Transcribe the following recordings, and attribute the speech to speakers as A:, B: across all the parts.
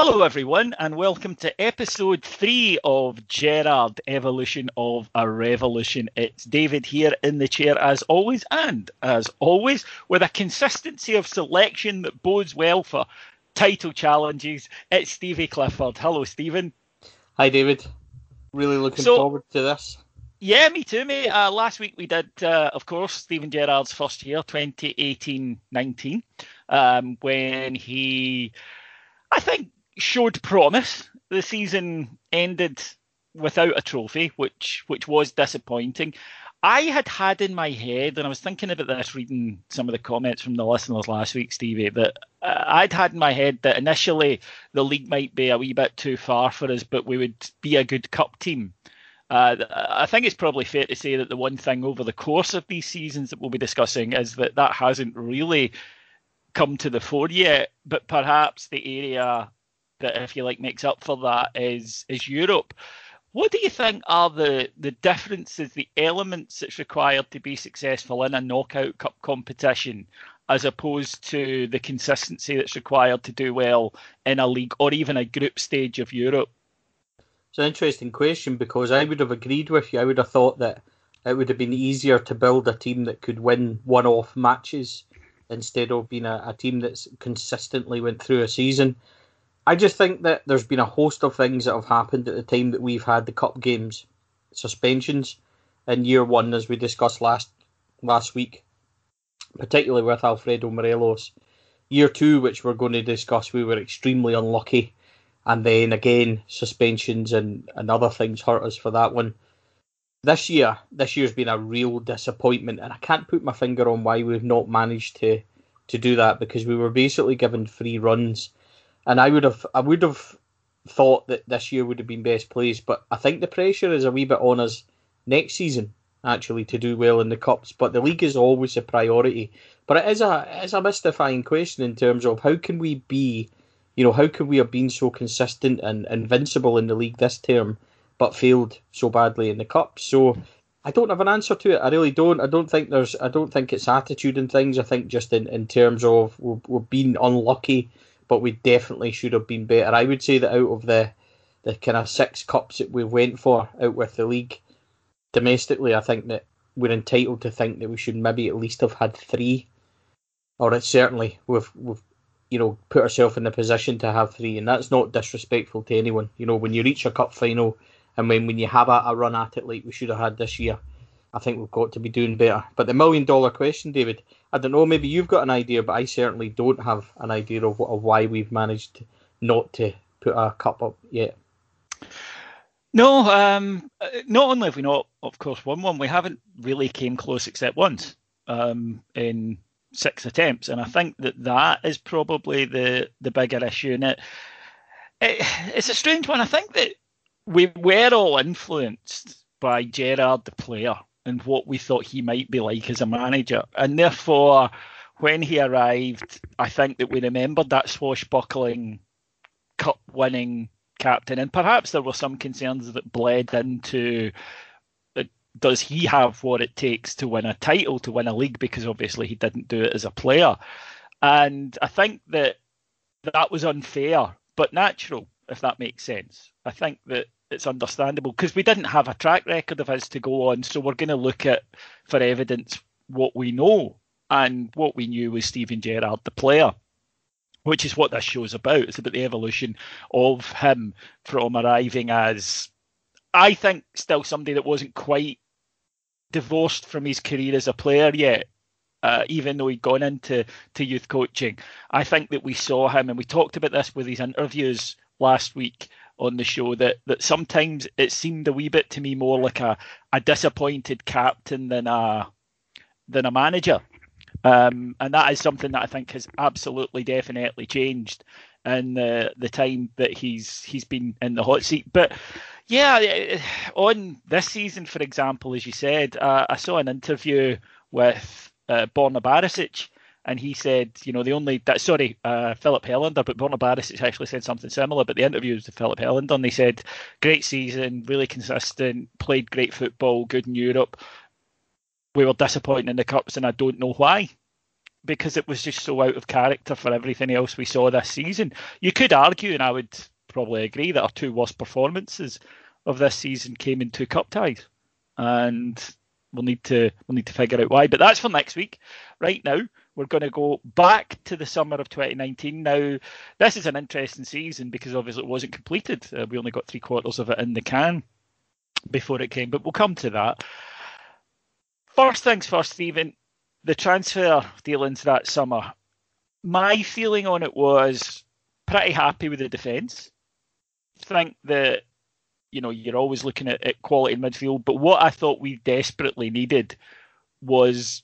A: Hello, everyone, and welcome to episode three of Gerrard Evolution of a Revolution. It's David here in the chair as always, and as always, with a consistency of selection that bodes well for title challenges. It's Stevie Clifford. Hello, Steven.
B: Hi, David. Really looking
A: So-
B: forward to this.
A: Yeah, me too, mate. Uh, last week we did, uh, of course, Steven Gerrard's first year, 2018-19, um, when he, I think, showed promise. The season ended without a trophy, which which was disappointing. I had had in my head, and I was thinking about this reading some of the comments from the listeners last week, Stevie, that uh, I'd had in my head that initially the league might be a wee bit too far for us, but we would be a good cup team. Uh, I think it's probably fair to say that the one thing over the course of these seasons that we'll be discussing is that that hasn't really come to the fore yet. But perhaps the area that, if you like, makes up for that is is Europe. What do you think are the the differences, the elements that's required to be successful in a knockout cup competition, as opposed to the consistency that's required to do well in a league or even a group stage of Europe?
B: It's an interesting question because I would have agreed with you. I would have thought that it would have been easier to build a team that could win one off matches instead of being a, a team that's consistently went through a season. I just think that there's been a host of things that have happened at the time that we've had the cup games, suspensions in year one, as we discussed last last week, particularly with Alfredo Morelos. Year two, which we're going to discuss, we were extremely unlucky, and then again suspensions and, and other things hurt us for that one. This year, this year's been a real disappointment, and I can't put my finger on why we've not managed to to do that because we were basically given free runs and I would have I would have thought that this year would have been best placed, but I think the pressure is a wee bit on us next season actually to do well in the cups. But the league is always a priority. But it is a it is a mystifying question in terms of how can we be, you know, how can we have been so consistent and invincible in the league this term, but failed so badly in the cups? So. I don't have an answer to it. I really don't. I don't think there's. I don't think it's attitude and things. I think just in, in terms of we're, we're being unlucky but we definitely should have been better. I would say that out of the the kind of six cups that we went for out with the league domestically, I think that we're entitled to think that we should maybe at least have had three, or it's certainly we've we've you know put ourselves in the position to have three, and that's not disrespectful to anyone. You know when you reach a cup final and when when you have a, a run at it like we should have had this year. I think we've got to be doing better. But the million dollar question, David, I don't know, maybe you've got an idea, but I certainly don't have an idea of, of why we've managed not to put a cup up yet.
A: No, um, not only have we not, of course, won one, we haven't really came close except once um, in six attempts, and I think that that is probably the the bigger issue. And it, it it's a strange one. I think that we were all influenced by Gerrard the player, and what we thought he might be like as a manager, and therefore. When he arrived, I think that we remembered that swashbuckling, cup winning captain, and perhaps there were some concerns that bled into uh, does he have what it takes to win a title, to win a league? Because obviously he didn't do it as a player. And I think that that was unfair, but natural, if that makes sense. I think that it's understandable because we didn't have a track record of his to go on. So we're going to look at, for evidence, what we know. And what we knew was Steven Gerrard, the player which is what this show's about. It's about the evolution of him from arriving as, I think, still somebody that wasn't quite divorced from his career as a player yet. Uh, even though he'd gone into to youth coaching, I think that we saw him, and we talked about this with his interviews last week on the show. That that sometimes it seemed a wee bit to me more like a, a disappointed captain than a than a manager, um, and that is something that I think has absolutely definitely changed in the the time that he's he's been in the hot seat. But yeah, on this season, for example, as you said, uh, I saw an interview with uh, Borna Barisic, and he said, you know, the only that sorry, uh, Filip Helander, but Borna Barisic actually said something similar. But the interview was with Filip Helander, and they said, great season, really consistent, played great football, good in Europe. We were disappointed in the cups, and I don't know why because it was just so out of character for everything else we saw this season. You could argue, and I would probably agree that our two worst performances of this season came in two cup ties, and we'll need to we'll need to figure out why. But that's for next week. Right now, we're going to go back to the summer of 2019. Now, this is an interesting season because obviously it wasn't completed. Uh, we only got three quarters of it in the can before it came, but we'll come to that. First things first, Steven. The transfer dealings that summer. My feeling on it was pretty happy with the defence think that you know you're always looking at, at quality midfield, but what I thought we desperately needed was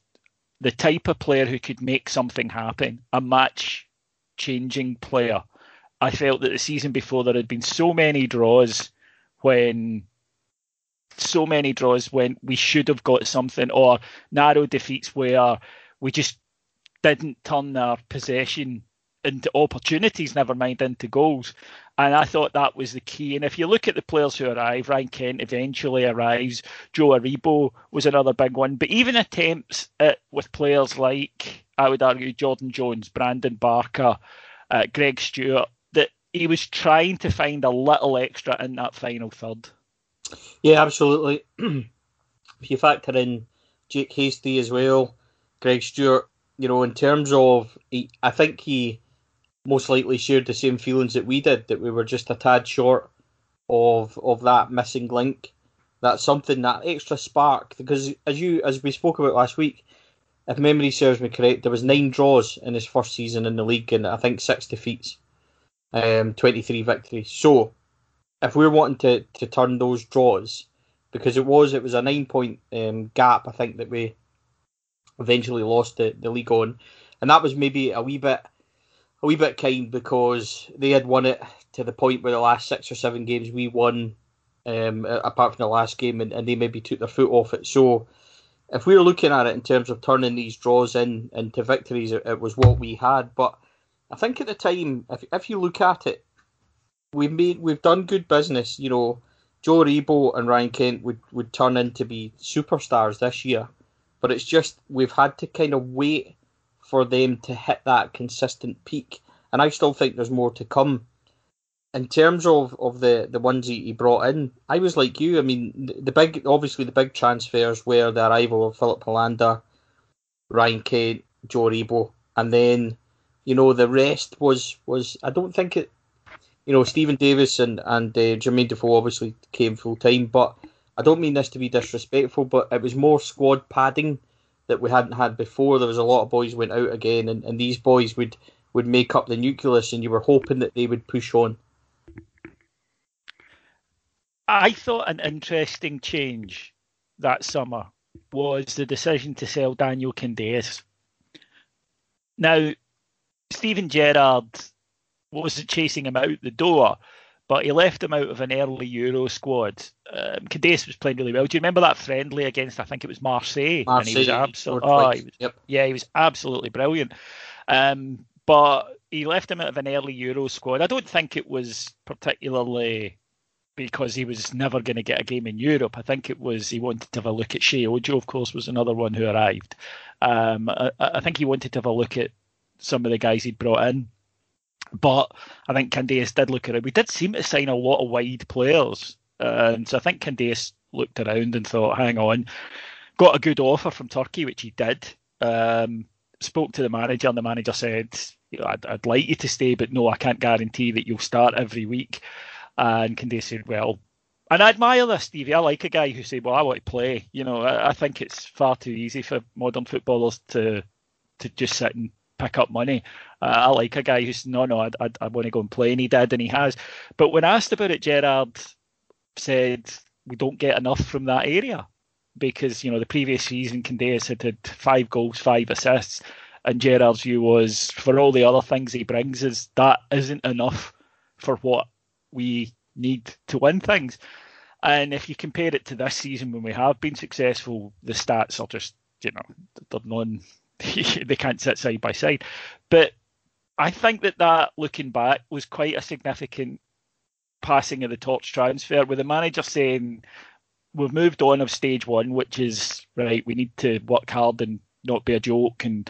A: the type of player who could make something happen, a match changing player. I felt that the season before there had been so many draws when so many draws when we should have got something or narrow defeats where we just didn't turn our possession into opportunities, never mind into goals. And I thought that was the key. And if you look at the players who arrive, Ryan Kent eventually arrives. Joe Aribo was another big one. But even attempts at, with players like, I would argue, Jordan Jones, Brandon Barker, uh, Greg Stewart, that he was trying to find a little extra in that final third.
B: Yeah, absolutely. if you factor in Jake Hastie as well, Greg Stewart, you know, in terms of, he, I think he most likely shared the same feelings that we did that we were just a tad short of of that missing link. That's something that extra spark because as you as we spoke about last week, if memory serves me correct, there was nine draws in his first season in the league and I think six defeats, um, twenty three victories. So if we're wanting to, to turn those draws, because it was it was a nine point um, gap I think that we eventually lost the, the league on, and that was maybe a wee bit a wee bit kind because they had won it to the point where the last six or seven games we won, um, apart from the last game, and, and they maybe took their foot off it. So if we were looking at it in terms of turning these draws in into victories, it, it was what we had. But I think at the time, if if you look at it, we made we've done good business. You know, Joe Aribo and Ryan Kent would would turn into be superstars this year, but it's just we've had to kind of wait for them to hit that consistent peak. And I still think there's more to come. In terms of, of the, the ones he, brought in, I was like you. I mean, the, the big, obviously, the big transfers were the arrival of Filip Helander, Ryan Kent, Joe Aribo, and then, you know, the rest was was I don't think it. You know, Steven Davis and and uh, Jermaine Defoe obviously came full time, but I don't mean this to be disrespectful, but it was more squad padding that we hadn't had before. There was a lot of boys went out again, and, and these boys would would make up the nucleus, and you were hoping that they would push on.
A: I thought an interesting change that summer was the decision to sell Daniel Candeias. Now, Steven Gerrard wasn't chasing him out the door, but he left him out of an early Euro squad. Um, Candeias was playing really well. Do you remember that friendly against? I think it was Marseille.
B: Marseille
A: and he was absolutely,
B: oh,
A: he was, yep. yeah, he was absolutely brilliant. Um, but he left him out of an early Euro squad. I don't think it was particularly because he was never going to get a game in Europe. I think it was he wanted to have a look at Sheyi Ojo, of course, was another one who arrived. Um, I, I, think he wanted to have a look at some of the guys he'd brought in. But I think Candeias did look around. We did seem to sign a lot of wide players. And so I think Candeias looked around and thought, hang on, got a good offer from Turkey, which he did. Um, spoke to the manager, and the manager said, you know, I'd, I'd like you to stay, but no, I can't guarantee that you'll start every week. And Candeias said, well, and I admire this, Stevie. I like a guy who said, "Well, I want to play." You know, I, I, think it's far too easy for modern footballers to to just sit and pick up money. Uh, I like a guy who's no, no, I, I, I want to go and play, and he did, and he has. But when asked about it, Gerrard said we don't get enough from that area because you know the previous season, Candeias had had five goals, five assists, and Gerrard's view was for all the other things he brings is that isn't enough for what we need to win things. And if you compare it to this season when we have been successful, the stats are just, you know, they're non, they can't sit side by side. But I think that that, looking back, was quite a significant passing of the torch transfer with the manager saying, we've moved on of stage one, which is, right, we need to work hard and not be a joke and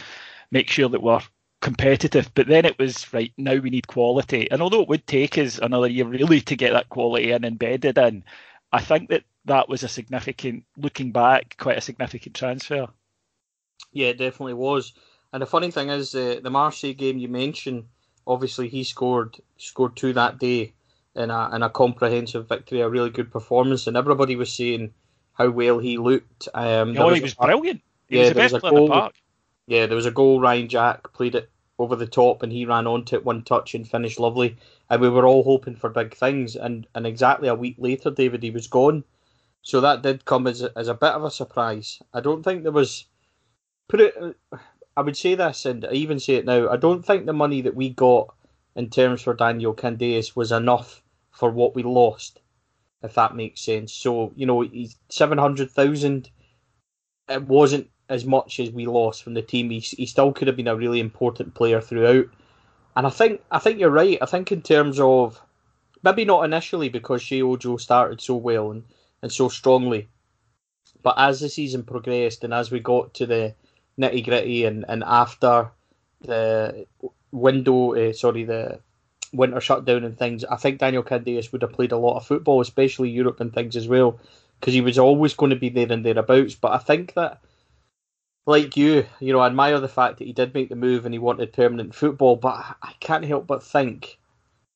A: make sure that we're competitive. But then it was right now we need quality, and although it would take us another year really to get that quality and embedded in, I think that that was a significant, looking back, quite a significant transfer.
B: Yeah, it definitely was. And the funny thing is, uh, the Marseille game you mentioned, obviously he scored scored two that day in a in a comprehensive victory, a really good performance, and everybody was saying how well he looked. Um,
A: oh, was he was brilliant. He yeah, was the best player in the park.
B: Yeah, there was a goal. Ryan Jack played it over the top and he ran onto it one touch and finished lovely. And we were all hoping for big things. And, and exactly a week later, David, he was gone. So that did come as a, as a bit of a surprise. I don't think there was. Put it. I would say this, and I even say it now. I don't think the money that we got in terms for Daniel Candeias was enough for what we lost, if that makes sense. So you know, he's seven hundred thousand. It wasn't as much as we lost from the team. He, he still could have been a really important player throughout. And I think I think you're right. I think in terms of maybe not initially because Sheyi Ojo started so well and, and so strongly, but as the season progressed and as we got to the nitty gritty and, and after the window, uh, sorry, the winter shutdown and things, I think Daniel Candeias would have played a lot of football, especially Europe and things as well, because he was always going to be there and thereabouts. But I think that like you, you know, I admire the fact that he did make the move and he wanted permanent football, but I can't help but think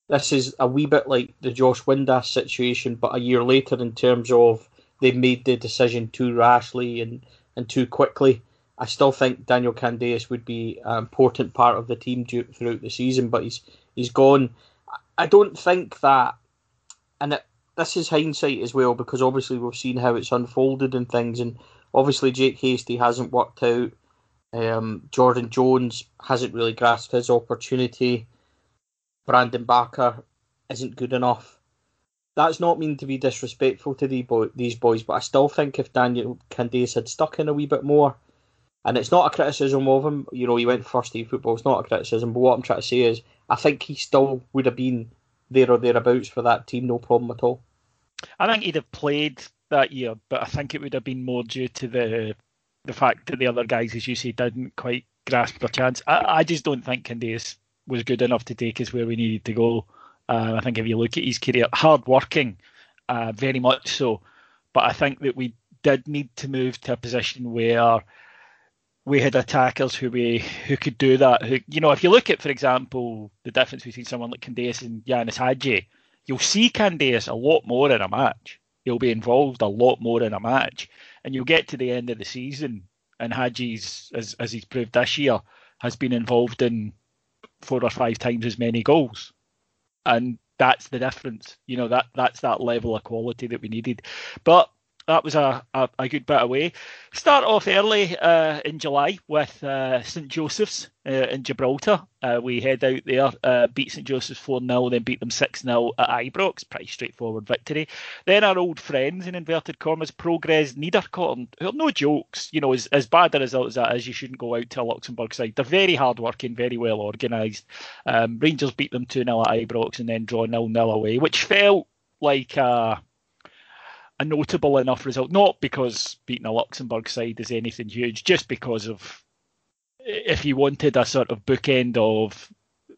B: this is a wee bit like the Josh Windass situation, but a year later in terms of they made the decision too rashly and, and too quickly. I still think Daniel Candeias would be an important part of the team throughout the season, but he's he's gone. I don't think that, and it, this is hindsight as well because obviously we've seen how it's unfolded and things, and Obviously, Jake Hastie hasn't worked out. Um, Jordan Jones hasn't really grasped his opportunity. Brandon Barker isn't good enough. That's not mean to be disrespectful to the boy, these boys, but I still think if Daniel Candeias had stuck in a wee bit more, and it's not a criticism of him, you know, he went first team football, it's not a criticism, but what I'm trying to say is I think he still would have been there or thereabouts for that team, no problem at all.
A: I think he'd have played that year, but I think it would have been more due to the the fact that the other guys, as you say, didn't quite grasp their chance. I, I just don't think Candeias was good enough to take us where we needed to go. Uh, I think if you look at his career, hard working, uh, very much so, but I think that we did need to move to a position where we had attackers who we who could do that. Who you know, if you look at, for example, the difference between someone like Candeias and Ianis Hagi, you'll see Candeias a lot more in a match he'll be involved a lot more in a match. And you'll get to the end of the season, and Hagi's, as, as he's proved this year, has been involved in four or five times as many goals. And that's the difference. You know, that that's that level of quality that we needed. But that was a, a, a, good bit away. Start off early uh, in July with uh, St Joseph's uh, in Gibraltar. Uh, we head out there, uh, beat St Joseph's 4 0, then beat them 6 0 at Ibrox. Pretty straightforward victory. Then our old friends in inverted commas, Progress Niederkorn, who are no jokes. You know, as, as bad a result as that is, you shouldn't go out to a Luxembourg side. They're very hard working, very well organised. Um, Rangers beat them 2 0 at Ibrox and then draw 0 0 away, which felt like a a notable enough result. Not because beating a Luxembourg side is anything huge, just because of if you wanted a sort of bookend of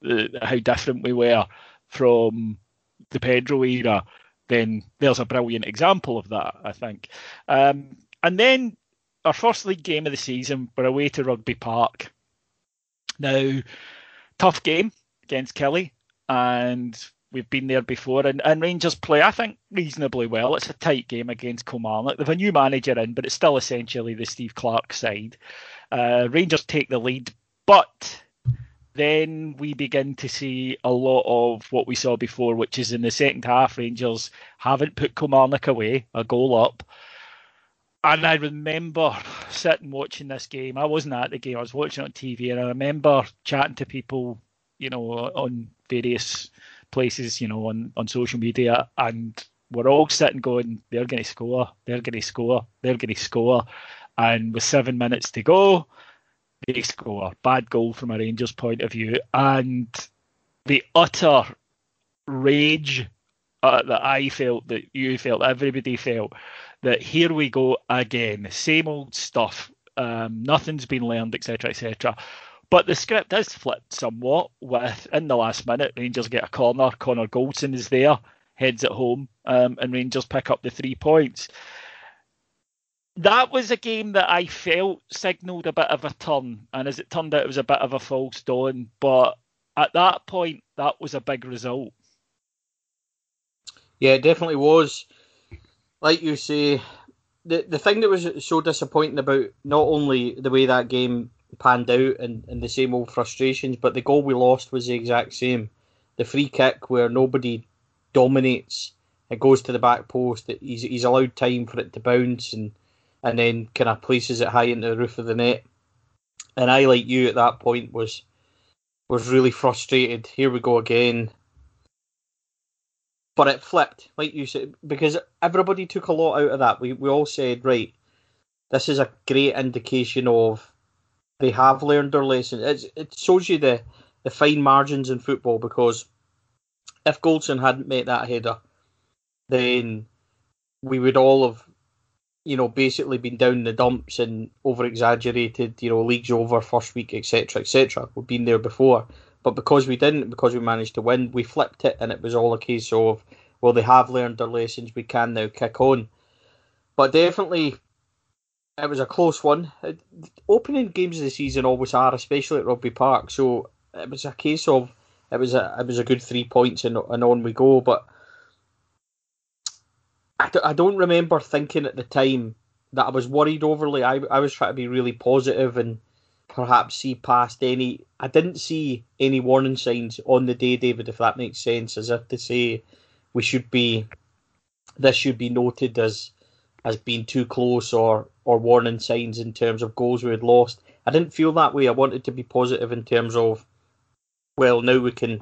A: uh, how different we were from the Pedro era, then there's a brilliant example of that, I think. Um, and then our first league game of the season, we're away to Rugby Park. Now, tough game against Killie, and we've been there before, and, and Rangers play, I think, reasonably well. It's a tight game against Kilmarnock. They've a new manager in, but it's still essentially the Steve Clarke side. Uh, Rangers take the lead, but then we begin to see a lot of what we saw before, which is in the second half, Rangers haven't put Kilmarnock away, a goal up. And I remember sitting watching this game. I wasn't at the game, I was watching it on TV, and I remember chatting to people, you know, on various places, you know, on, on social media, and we're all sitting going, they're going to score, they're going to score, they're going to score. And with seven minutes to go, they score. Bad goal from a Rangers point of view. And the utter rage uh, that I felt, that you felt, everybody felt, that here we go again, same old stuff. Um, nothing's been learned, etc., etc. But the script is flipped somewhat with in the last minute, Rangers get a corner, Connor Goldson is there, heads it home, um, and Rangers pick up the three points. That was a game that I felt signalled a bit of a turn, and as it turned out, it was a bit of a false dawn. But at that point, that was a big result.
B: Yeah, it definitely was. Like you say, the the thing that was so disappointing about not only the way that game panned out and, and the same old frustrations. But the goal we lost was the exact same. The free kick where nobody dominates, it goes to the back post. He's, he's allowed time for it to bounce and and then kind of places it high into the roof of the net. And I, like you, at that point was was really frustrated. Here we go again. But it flipped, like you said, because everybody took a lot out of that. We we all said, right, this is a great indication of they have learned their lesson. It's, it shows you the, the fine margins in football because if Goldson hadn't made that header, then we would all have, you know, basically been down the dumps and over exaggerated, you know, leagues over first week, etc., etc. We've been there before. But because we didn't, because we managed to win, we flipped it and it was all a case of, well, they have learned their lessons, we can now kick on. But definitely it was a close one. Uh, opening games of the season always are, especially at Rugby Park. So it was a case of it was a it was a good three points and, and on we go. But I d- I don't remember thinking at the time that I was worried overly. I I was trying to be really positive and perhaps see past any. I didn't see any warning signs on the day, David. If that makes sense, as if to say we should be. This should be noted as as being too close or or warning signs in terms of goals we had lost. I didn't feel that way. I wanted to be positive in terms of well now we can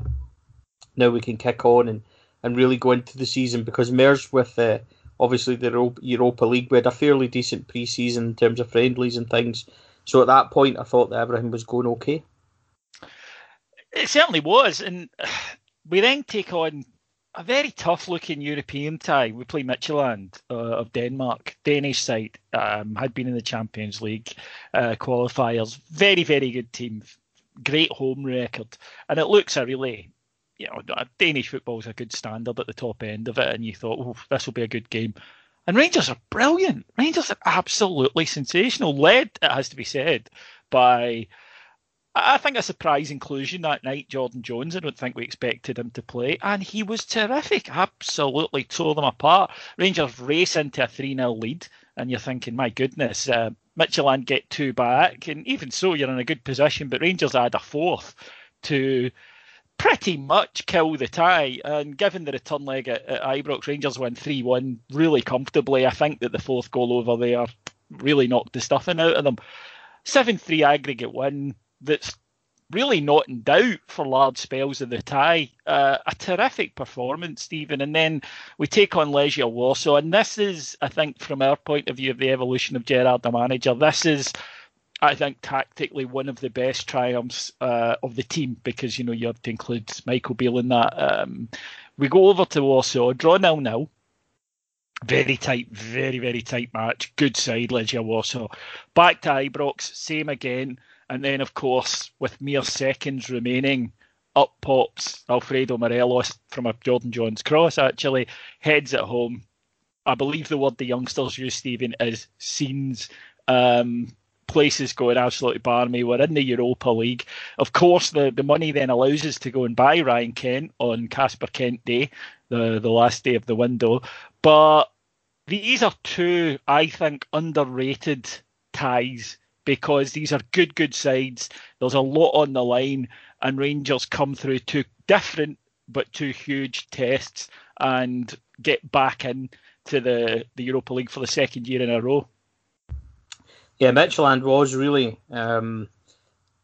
B: now we can kick on and, and really go into the season because merged with uh, obviously the Europa League we had a fairly decent pre-season in terms of friendlies and things. So at that point I thought that everything was going okay.
A: It certainly was, and we then take on a very tough looking European tie. We play Midtjylland uh, of Denmark, Danish side, um, had been in the Champions League uh, qualifiers. Very, very good team, great home record. And it looks a really, you know, Danish football is a good standard at the top end of it. And you thought, oh, this will be a good game. And Rangers are brilliant. Rangers are absolutely sensational. Led, it has to be said, by I think a surprise inclusion that night, Jordan Jones. I don't think we expected him to play, and he was terrific. Absolutely tore them apart. Rangers race into a 3 0 lead, and you're thinking, my goodness, uh, Midtjylland get two back, and even so, you're in a good position. But Rangers add a fourth to pretty much kill the tie. And given the return leg at, at Ibrox, Rangers win 3 1 really comfortably. I think that the fourth goal over there really knocked the stuffing out of them. 7 3 aggregate win that's really not in doubt for large spells of the tie. Uh, a terrific performance, Steven. And then we take on Legia Warsaw. And this is, I think, from our point of view of the evolution of Gerrard the manager, this is I think tactically one of the best triumphs uh, of the team because you know you have to include Michael Beale in that. Um, we go over to Warsaw, draw nil nil. Very tight, very very tight match. Good side, Legia Warsaw. Back to Ibrox, same again, and then of course with mere seconds remaining, up pops Alfredo Morelos from a Jordan Jones cross. Actually, heads at home. I believe the word the youngsters use, Steven, is scenes. Um, places going absolutely barmy. We're in the Europa League. Of course, the, the money then allows us to go and buy Ryan Kent on Casper Kent Day, the, the last day of the window. But these are two, I think, underrated ties because these are good, good sides. There's a lot on the line, and Rangers come through two different but two huge tests and get back in to the, the Europa League for the second year in a row.
B: Yeah, Midtjylland was really um,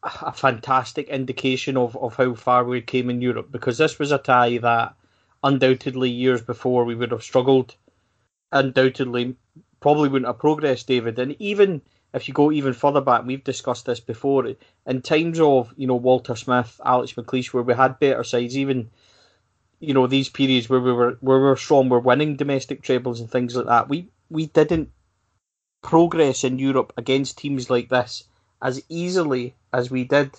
B: a fantastic indication of, of how far we came in Europe because this was a tie that undoubtedly years before we would have struggled. Undoubtedly, probably wouldn't have progressed, David. And even if you go even further back, we've discussed this before. In times of you know Walter Smith, Alex McLeish, where we had better sides, even you know these periods where we were where we were strong, we're winning domestic trebles and things like that. We we didn't progress in Europe against teams like this as easily as we did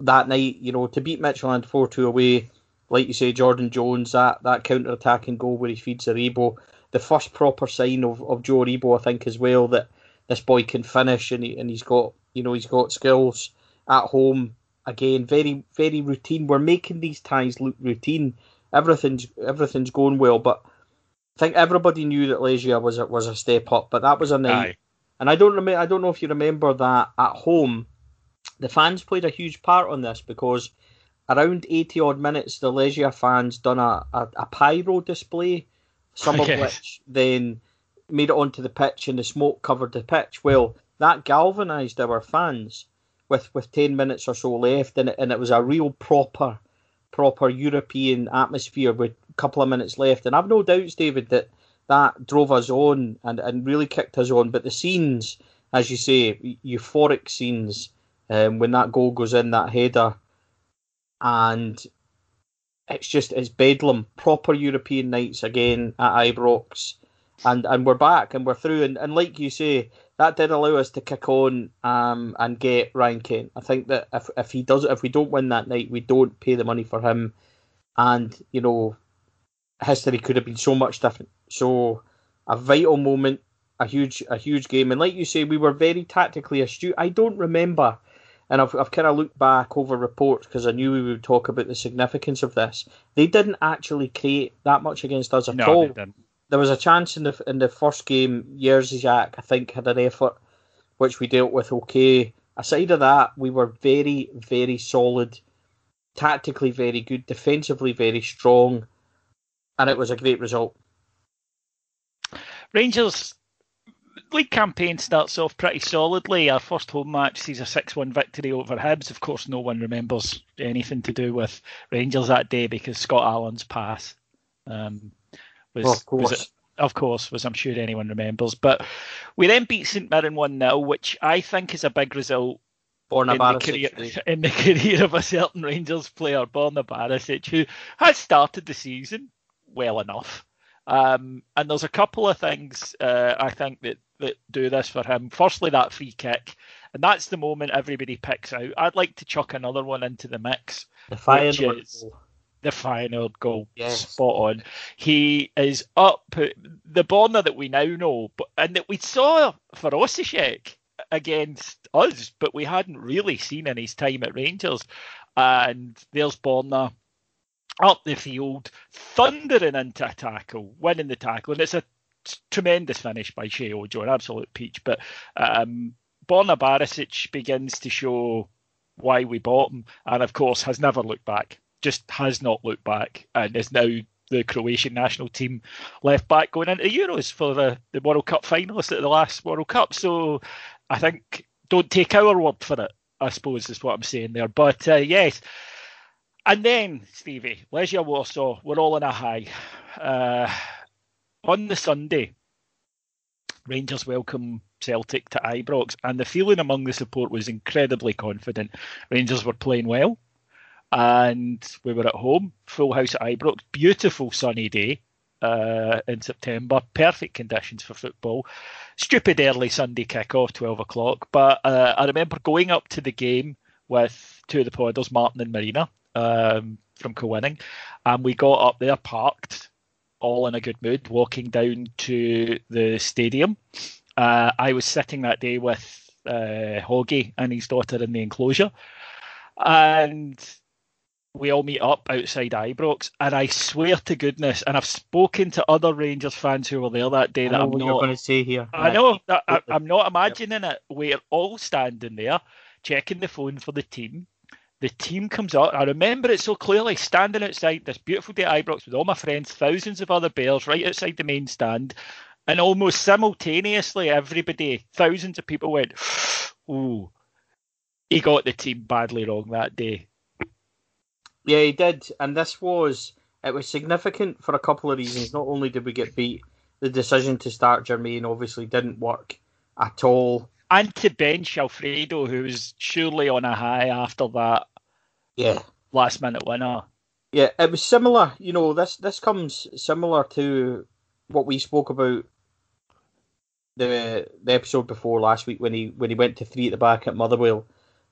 B: that night. You know, to beat Midtjylland 4 2 away, like you say, Jordan Jones, that, that counter attacking goal where he feeds Aribo, the first proper sign of, of Joe Aribo, I think, as well, that this boy can finish and, he, and he's got, you know, he's got skills at home. Again, very, very routine. We're making these ties look routine. Everything's everything's going well, but I think everybody knew that Legia was a, was a step up, but that was a night Aye. And I don't remember. I don't know if you remember that at home, the fans played a huge part on this because around eighty odd minutes, the Legia fans done a, a, a pyro display, some of yes. which then made it onto the pitch and the smoke covered the pitch. Well, that galvanised our fans with with ten minutes or so left, and it, and it was a real proper proper European atmosphere with a couple of minutes left. And I've no doubts, David, that that drove us on and, and really kicked us on. But the scenes, as you say, euphoric scenes um, when that goal goes in, that header, and it's just it's bedlam. Proper European nights again at Ibrox, and and we're back and we're through. And, and like you say, that did allow us to kick on um, and get Ryan Kent. I think that if if he does if we don't win that night, we don't pay the money for him, and you know history could have been so much different. So a vital moment, a huge a huge game, and like you say, we were very tactically astute. I don't remember, and I've I've kind of looked back over reports because I knew we would talk about the significance of this. They didn't actually create that much against us at
A: no,
B: all. There was a chance in the in the first game. Jack, I think, had an effort which we dealt with okay. Aside of that, we were very very solid, tactically very good, defensively very strong and it was a great result.
A: Rangers league campaign starts off pretty solidly. Our first home match sees a 6 1 victory over Hibs. Of course, no one remembers anything to do with Rangers that day because Scott Allan's pass um, was, well, of course. Was, of course, was I'm sure anyone remembers. But we then beat St Mirren 1 0, which I think is a big result in the, career, in the career of a certain Rangers player, Borna Barisic, who has started the season well enough. Um, and there's a couple of things uh, I think that, that do this for him. Firstly, that free kick, and that's the moment everybody picks out. I'd like to chuck another one into the mix.
B: The goal.
A: The final goal, yes. spot on. He is up the Borna that we now know, but and that we saw for Osijek against us, but we hadn't really seen in his time at Rangers. And there's Borna up the field, thundering into a tackle, winning the tackle, and it's a tremendous finish by Sheyi Ojo, an absolute peach. But um, Borna Barisic begins to show why we bought him, and of course has never looked back. Just has not looked back and is now the Croatian national team left back going into Euros for the, the World Cup finalists at the last World Cup. So I think don't take our word for it, I suppose is what I'm saying there. But uh, yes. And then, Stevie, Legia Warsaw, we're all in a high. Uh, on the Sunday, Rangers welcome Celtic to Ibrox, and the feeling among the support was incredibly confident. Rangers were playing well, and we were at home, full house at Ibrox, beautiful sunny day uh, in September, perfect conditions for football. Stupid early Sunday kick-off, 12 o'clock, but uh, I remember going up to the game with two of the podders, Martin and Marina, um, from Co-Winning, and we got up there, parked, all in a good mood, walking down to the stadium. Uh, I was sitting that day with uh, Hoggy and his daughter in the enclosure, and we all meet up outside Ibrox, and I swear to goodness, and I've spoken to other Rangers fans who were there that day that I'm not
B: going to say here.
A: I know. I, am not imagining it. We're all standing there, checking the phone for the team. The team comes up. I remember it so clearly, standing outside this beautiful day at Ibrox with all my friends, thousands of other bears right outside the main stand. And almost simultaneously, everybody, thousands of people went, Ooh, he got the team badly wrong that day.
B: Yeah, he did, and this was it was significant for a couple of reasons. Not only did we get beat, the decision to start Jermaine obviously didn't work at all.
A: And to bench Alfredo, who was surely on a high after that
B: Yeah,
A: last minute winner.
B: yeah, it was similar. You know, this this comes similar to what we spoke about the the episode before last week when he when he went to three at the back at Motherwell.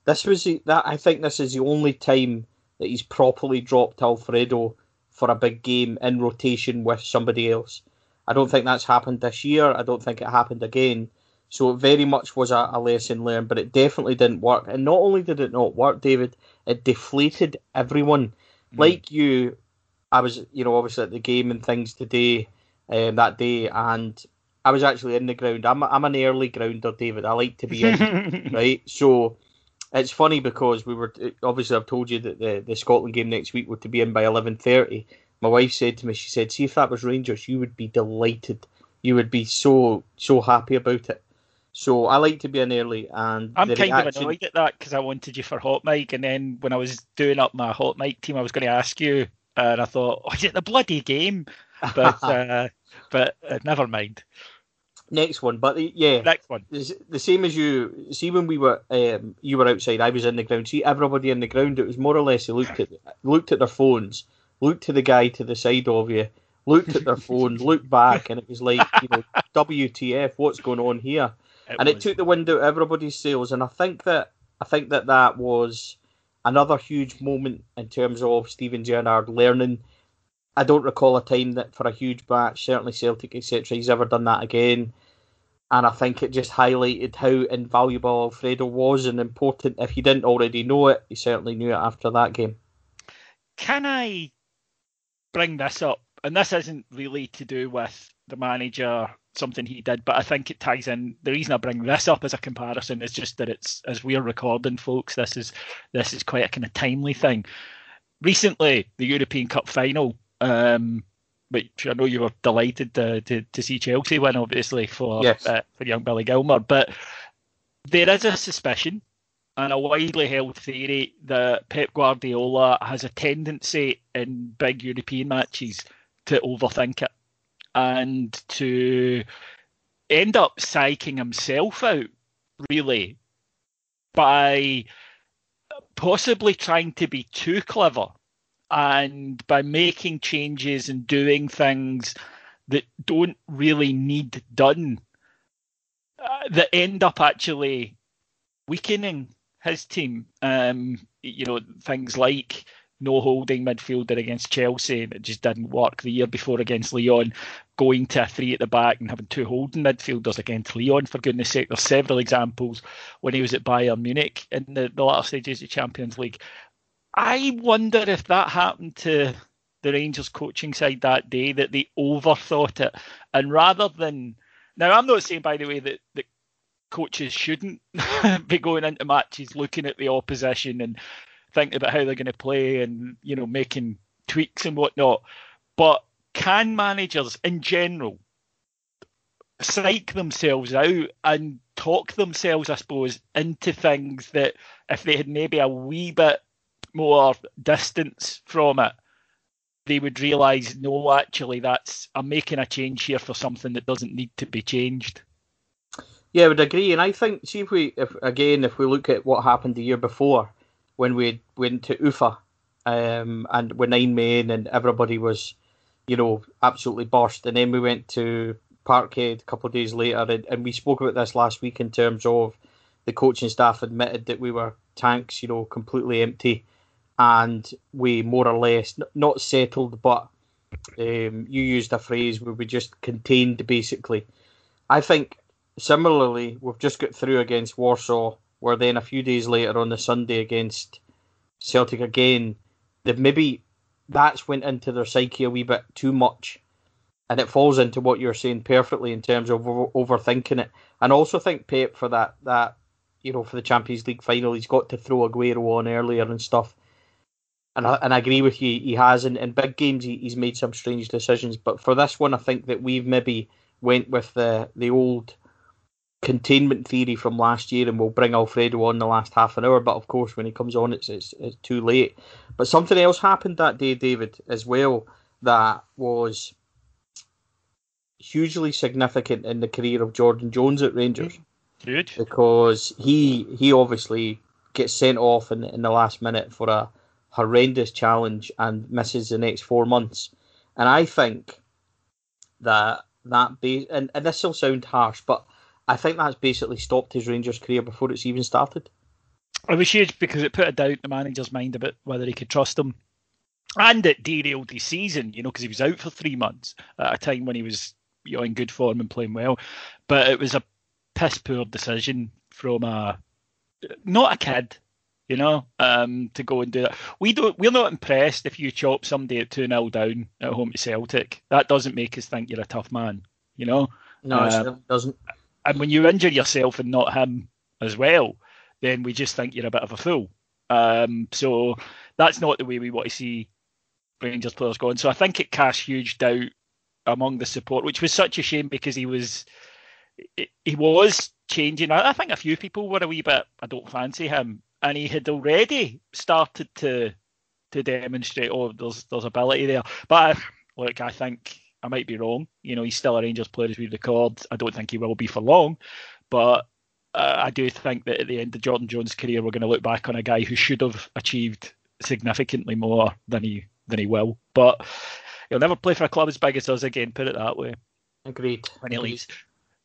B: This was the, that I think this is the only time that he's properly dropped Alfredo for a big game in rotation with somebody else. I don't think that's happened this year. I don't think it happened again. So it very much was a, a lesson learned, but it definitely didn't work. And not only did it not work, David, it deflated everyone. Like you, I was, you know, obviously at the game and things today, um, that day, and I was actually in the ground. I'm, I'm an early grounder, David. I like to be in, right? So it's funny because we were obviously I've told you that the, the Scotland game next week were to be in by eleven thirty. My wife said to me, she said, "See if that was Rangers, you would be delighted. You would be so so happy about it." So I like to be in early, and
A: I'm kind of annoyed at that because I wanted you for hot mic, and then when I was doing up my hot mic team, I was going to ask you, and I thought, oh, is it the bloody game? But uh, but uh, never mind.
B: Next one. But uh, yeah,
A: Next one.
B: the, same as you see when we were um, you were outside i was in the ground see everybody in the ground it was more or less they looked at looked at their phones looked to the guy to the side of you looked at their phone looked back and it was like you know wtf what's going on here and it took the wind out of everybody's sails and i think that i think that that was another huge moment in terms of Steven Gerrard learning I don't recall a time that for a huge match, certainly Celtic, etc., he's ever done that again. And I think it just highlighted how invaluable Alfredo was and important. If he didn't already know it, he certainly knew it after that game.
A: Can I bring this up? And this isn't really to do with the manager, something he did, but I think it ties in. The reason I bring this up as a comparison is just that it's as we're recording, folks. This is this is quite a kind of timely thing. Recently, the European Cup final, um, which I know you were delighted to, to, to see Chelsea win, obviously for
B: Yes.
A: uh, for young Billy Gilmour, but there is a suspicion and a widely held theory that Pep Guardiola has a tendency in big European matches to overthink it and to end up psyching himself out, really, by possibly trying to be too clever and by making changes and doing things that don't really need done uh, that end up actually weakening his team. Um, you know, things like no holding midfielder against Chelsea, and it just didn't work. The year before against Lyon, going to a three at the back and having two holding midfielders against Lyon, for goodness sake. There's several examples when he was at Bayern Munich in the, the latter stages of the Champions League. I wonder if that happened to the Rangers coaching side that day, that they overthought it. And rather than. Now, I'm not saying, by the way, that, that coaches shouldn't be going into matches looking at the opposition and thinking about how they're going to play and you know making tweaks and whatnot. But can managers in general psych themselves out and talk themselves, I suppose, into things that if they had maybe a wee bit more distance from it, they would realise, no, actually, that's I'm making a change here for something that doesn't need to be changed.
B: Yeah, I would agree, and I think see if we, if again, if we look at what happened the year before, when we went to Ufa, um, and with nine men, and everybody was, you know, absolutely burst, and then we went to Parkhead a couple of days later, and, and we spoke about this last week in terms of the coaching staff admitted that we were tanks, you know, completely empty, and we more or less not settled, but um, you used a phrase where we just contained basically. I think similarly, we've just got through against Warsaw, where then a few days later on the Sunday against Celtic again, they've maybe that's went into their psyche a wee bit too much and it falls into what you're saying perfectly in terms of over- overthinking it. And also think Pep for that that you know for the Champions League final, he's got to throw Aguero on earlier and stuff. And I, and I agree with you, he has in, in big games he, he's made some strange decisions, but for this one, I think that we've maybe went with the the old containment theory from last year, and we'll bring Alfredo on the last half an hour. But of course, when he comes on, it's it's, it's too late. But something else happened that day, David, as well. That was hugely significant in the career of Jordan Jones at Rangers. Mm.
A: Good.
B: Because he he obviously gets sent off in, in the last minute for a horrendous challenge and misses the next four months. And I think that that base and, and this will sound harsh, but I think that's basically stopped his Rangers career before it's even started.
A: It was huge because it put a doubt in the manager's mind about whether he could trust him. And it derailed his season, you know, because he was out for three months at a time when he was you know, in good form and playing well. But it was a piss poor decision from a not a kid, you know, um, to go and do that. We don't. We're not impressed if you chop somebody at two 0 down at home to Celtic. That doesn't make us think you're a tough man, you know.
B: No, uh, it doesn't.
A: And when you injure yourself and not him as well, then we just think you're a bit of a fool. Um, so that's not the way we want to see Rangers players going. So I think it casts huge doubt among the support, which was such a shame because he was he was changing. I think a few people were a wee bit. I don't fancy him, and he had already started to to demonstrate. Oh, there's there's ability there. But look, I think I might be wrong. You know, he's still a Rangers player as we record. I don't think he will be for long, but uh, I do think that at the end of Jordan Jones' career, we're going to look back on a guy who should have achieved significantly more than he than he will. But he'll never play for a club as big as us again. Put it that way.
B: Agreed.
A: When he leaves.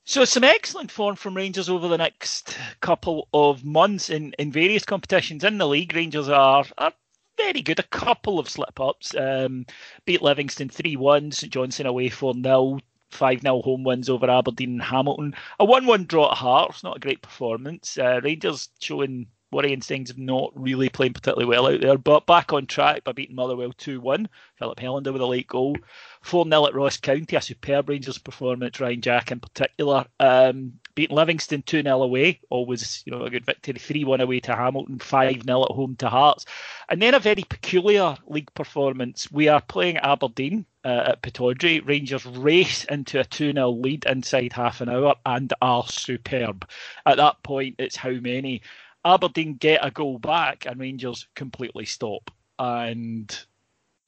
A: So some excellent form from Rangers over the next couple of months in, in various competitions in the league. Rangers are, are very good. A couple of slip ups. Um, beat Livingston 3 1, St Johnstone away 4 0. 5 0 home wins over Aberdeen and Hamilton. A 1 1 draw at Hearts, not a great performance. Uh, Rangers showing worrying things of not really playing particularly well out there, but back on track by beating Motherwell 2 1. Filip Helander with a late goal. 4 0 at Ross County, a superb Rangers performance, Ryan Jack in particular. Um, beating Livingston 2 0 away, always you know a good victory. 3 1 away to Hamilton, 5 0 at home to Hearts. And then a very peculiar league performance. We are playing Aberdeen uh, at Pittodrie. Rangers race into a 2 0 lead inside half an hour and are superb. At that point, it's how many? Aberdeen get a goal back and Rangers completely stop. And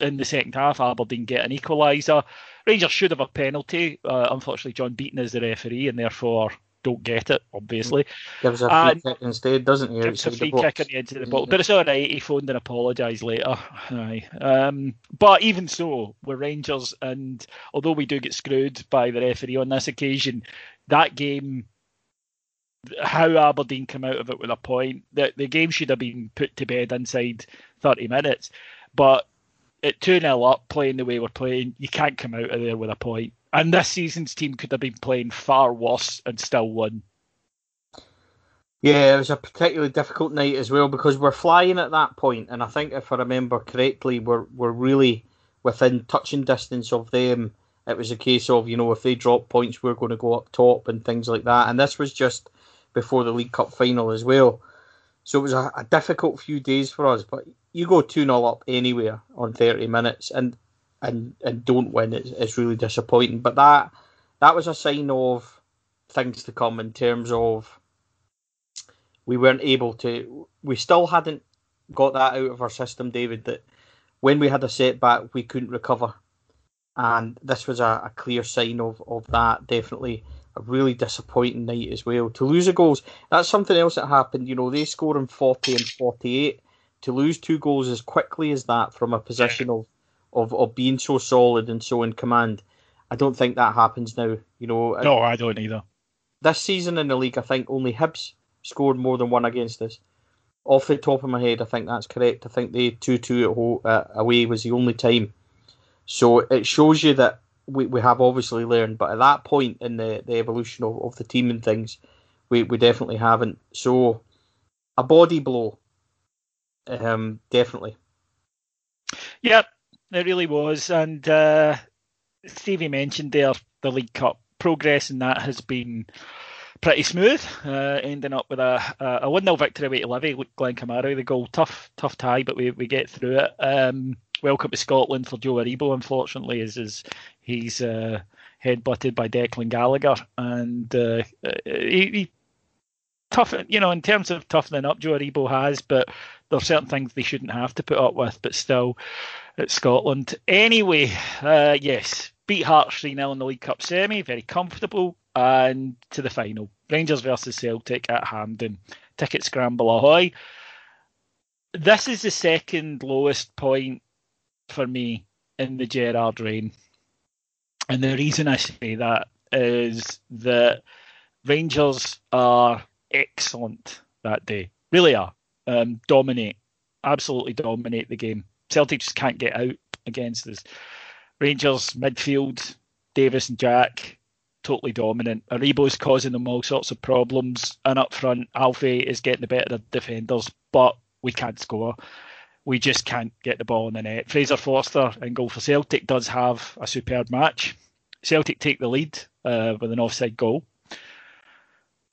A: in the second half, Aberdeen get an equaliser. Rangers should have a penalty. Uh, unfortunately, John Beaton is the referee and therefore don't get it, obviously.
B: Gives a free and kick instead, doesn't he?
A: Gives a free kick in the edge of the ball. But it's all right, he phoned and apologised later. Aye. Um, but even so, we're Rangers, and although we do get screwed by the referee on this occasion, that game how Aberdeen come out of it with a point. The, the game should have been put to bed inside 30 minutes. But at 2 0 up, playing the way we're playing, you can't come out of there with a point. And this season's team could have been playing far worse and still won.
B: Yeah, it was a particularly difficult night as well because we're flying at that point, and I think if I remember correctly, we're we're really within touching distance of them. It was a case of you know if they drop points, we're going to go up top and things like that. And this was just before the League Cup final as well. So it was a, a difficult few days for us. But you go 2 0 up anywhere on 30 minutes and and, and don't win, it's, it's really disappointing. But that that was a sign of things to come in terms of we weren't able to. We still hadn't got that out of our system, David. That when we had a setback, we couldn't recover, and this was a, a clear sign of of that. Definitely a really disappointing night as well. To lose a goals, that's something else that happened. You know, they scored in forty and forty eight. To lose two goals as quickly as that from a position of, of, of being so solid and so in command, I don't think that happens now. You know,
A: no, I don't either.
B: This season in the league, I think only Hibs scored more than one against us. Off the top of my head, I think that's correct. I think the 2 2 uh, away was the only time. So it shows you that we, we have obviously learned, but at that point in the, the evolution of, of the team and things, we, we definitely haven't. So a body blow, um, definitely.
A: Yep, it really was. And uh, Stevie mentioned there the League Cup progress, and that has been pretty smooth, uh, ending up with a, a 1 0 victory away to Livy. Glenn Kamara, the goal. Tough, tough tie, but we, we get through it. Um, welcome to Scotland for Joe Aribo, unfortunately, as, as he's uh, headbutted by Declan Gallagher. And uh, he, he, tough, you know, in terms of toughening up, Joe Aribo has, but there are certain things they shouldn't have to put up with, but still, it's Scotland. Anyway, uh, yes, beat Hearts 3 0 in the League Cup semi, very comfortable and to the final. Rangers versus Celtic at Hampden. Ticket scramble ahoy. This is the second lowest point for me in the Gerrard reign. And the reason I say that is that Rangers are excellent that day. Really are. Um, dominate. Absolutely dominate the game. Celtic just can't get out against us. Rangers midfield, Davis and Jack, totally dominant. Aribo's causing them all sorts of problems, and up front, Alfie is getting the better of defenders, but we can't score. We just can't get the ball in the net. Fraser Forster and goal for Celtic does have a superb match. Celtic take the lead uh, with an offside goal.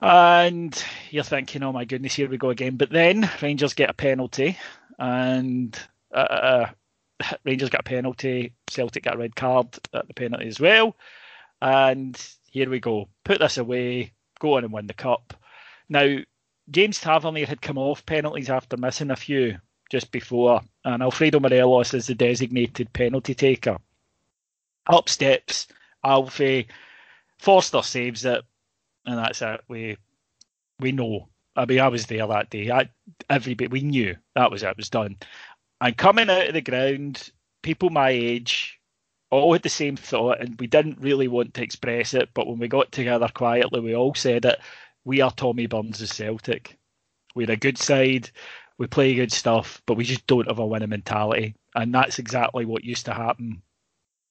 A: And you're thinking, oh my goodness, here we go again. But then Rangers get a penalty, and uh, Rangers got a penalty. Celtic got a red card at the penalty as well. And here we go. Put this away, go on and win the cup. Now, James Tavernier had come off penalties after missing a few just before, and Alfredo Morelos is the designated penalty taker. Up steps Alfie, Forster saves it, and that's it. We we know. I mean, I was there that day. I, everybody, we knew that was it. It was done. And coming out of the ground, people my age all had the same thought, and we didn't really want to express it. But when we got together quietly, we all said it. We are Tommy Burns' Celtic. We're a good side. We play good stuff, but we just don't have a winning mentality, and that's exactly what used to happen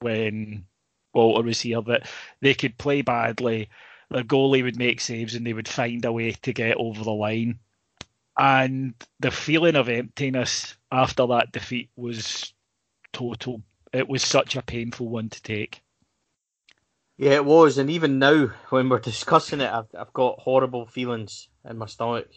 A: when Walter was here. That they could play badly, their goalie would make saves, and they would find a way to get over the line. And the feeling of emptiness after that defeat was total it was such a painful one to take.
B: Yeah, it was, and even now when we're discussing it, I've, I've got horrible feelings in my stomach.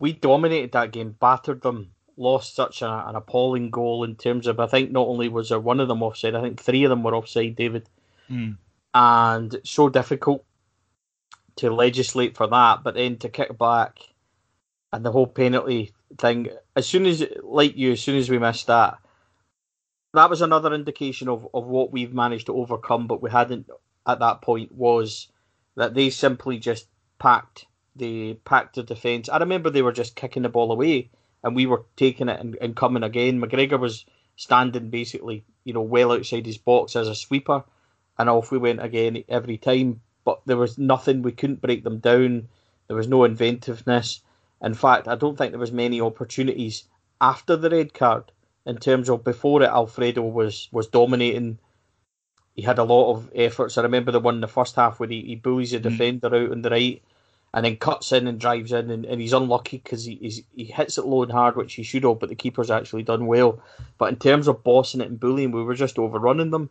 B: We dominated that game, battered them, lost such a, an appalling goal in terms of I think not only was there one of them offside, I think three of them were offside, David,
A: mm.
B: and so difficult to legislate for that, but then to kick back and the whole penalty thing. As soon as, like you, as soon as we missed that, that was another indication of, of what we've managed to overcome, but we hadn't at that point was that they simply just packed the packed the defence. I remember they were just kicking the ball away and we were taking it and, and coming again. McGregor was standing basically, you know, well outside his box as a sweeper and off we went again every time. But there was nothing, we couldn't break them down. There was no inventiveness. In fact, I don't think there was many opportunities after the red card in terms of before it, Alfredo was was dominating. He had a lot of efforts. I remember the one in the first half where he, he bullies a mm. defender out on the right and then cuts in and drives in, and, and he's unlucky because he he hits it low and hard, which he should have, but the keeper's actually done well. But in terms of bossing it and bullying, we were just overrunning them.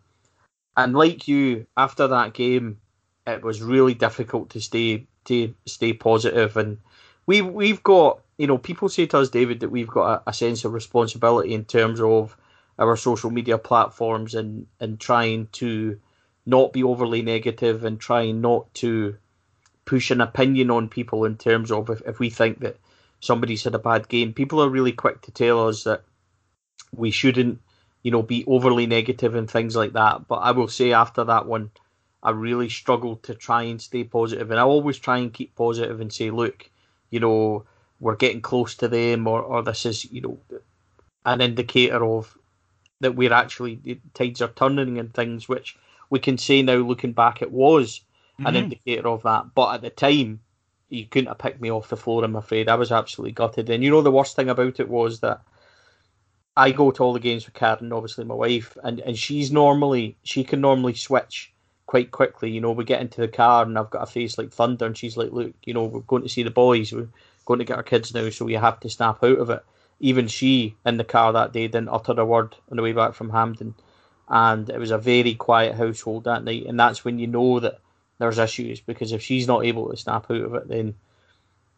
B: And like you, after that game, it was really difficult to stay to stay positive. positive, and we we've got you know people say to us, David, that we've got a, a sense of responsibility in terms of our social media platforms and and trying to not be overly negative and trying not to push an opinion on people in terms of if, if we think that somebody's had a bad game. People are really quick to tell us that we shouldn't, you know, be overly negative and things like that. But I will say after that one, I really struggled to try and stay positive, and I always try and keep positive and say, look, you know, we're getting close to them, or or this is, you know, an indicator of that we're actually the tides are turning and things, which we can say now looking back, it was mm-hmm. an indicator of that. But at the time, you couldn't have picked me off the floor. I'm afraid I was absolutely gutted. And you know the worst thing about it was that I go to all the games with Karen, obviously my wife, and and she's normally she can normally switch quite quickly. You know, we get into the car and I've got a face like thunder, and she's like, "Look, you know, we're going to see the boys. We're going to get our kids now, so we have to snap out of it." Even she in the car that day didn't utter a word on the way back from Hampden, and it was a very quiet household that night. And that's when you know that there's issues because if she's not able to snap out of it, then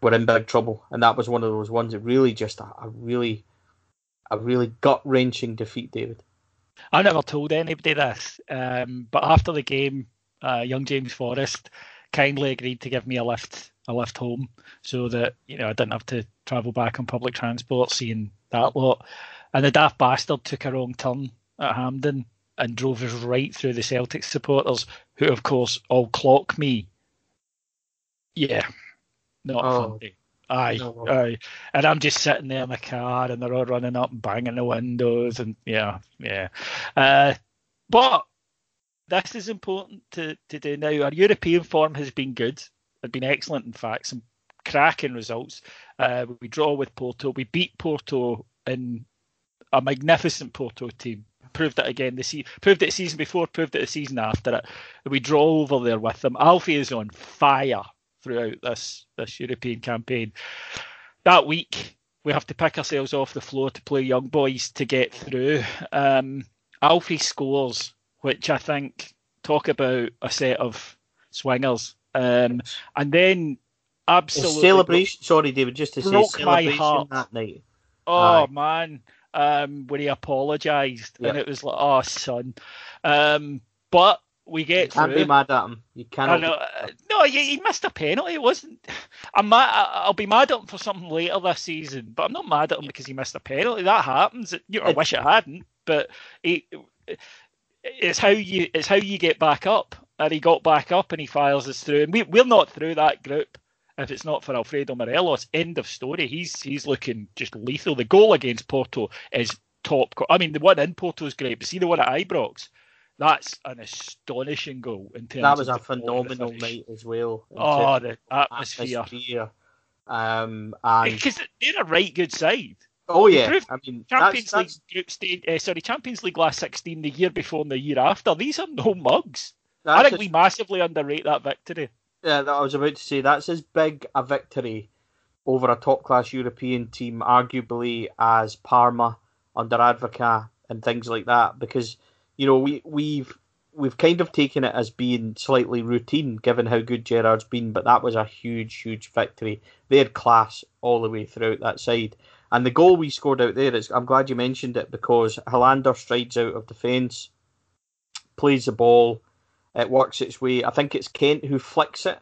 B: we're in big trouble. And that was one of those ones that really just a, a really, a really gut wrenching defeat, David.
A: I never told anybody this, um, but after the game, uh, young James Forrest kindly agreed to give me a lift, a lift home, so that you know I didn't have to travel back on public transport, seeing that lot. And the daft bastard took a wrong turn at Hampden and drove us right through the Celtic supporters, who of course all clock me. Yeah, not oh, funny. Aye, no. aye. And I'm just sitting there in the car, and they're all running up and banging the windows, and yeah, yeah. Uh, but this is important to, to do now. Our European form has been good, had been excellent, in fact, some cracking results. Uh, we draw with Porto, we beat Porto in a magnificent Porto team proved it again the season, proved it the season before, proved it the season after it. We draw over there with them. Alfie is on fire throughout this this European campaign. That week we have to pick ourselves off the floor to play young boys to get through. Um, Alfie scores, which I think talk about a set of swingers, um, and then absolutely
B: celebration. Sorry, David, just to say celebration that night.
A: Oh Aye. man, um, where he apologised, and it was like, oh son. Um, but we get.
B: You can't
A: through.
B: be mad at him. You can't.
A: no, he, he, missed a penalty. It wasn't. I'm mad. I'll be mad at him for something later this season, but I'm not mad at him because he missed a penalty. That happens. You know, I wish it hadn't, but he, it's how you it's how you get back up. And he got back up and he files us through, and we we're not through that group if it's not for Alfredo Morelos, end of story. He's he's looking just lethal. The goal against Porto is top. I mean, the one in Porto is great, but see the one at Ibrox, that's an astonishing goal in terms.
B: That was a phenomenal night as well.
A: Oh, the atmosphere.
B: atmosphere. Um, and
A: because they're a right good side.
B: Oh yeah, I mean
A: Champions that's, League that's... group stage. Uh, sorry, Champions League last sixteen, the year before and the year after. These are no mugs. I think a... we massively underrate that victory.
B: Uh, yeah, I was about to say that's as big a victory over a top class European team, arguably as Parma under Advocaat and things like that, because you know we we've we've kind of taken it as being slightly routine given how good Gerrard's been, but that was a huge, huge victory. They had class all the way throughout that side. And the goal we scored out there is I'm glad you mentioned it because Helander strides out of defence, plays the ball, it works its way. I think it's Kent who flicks it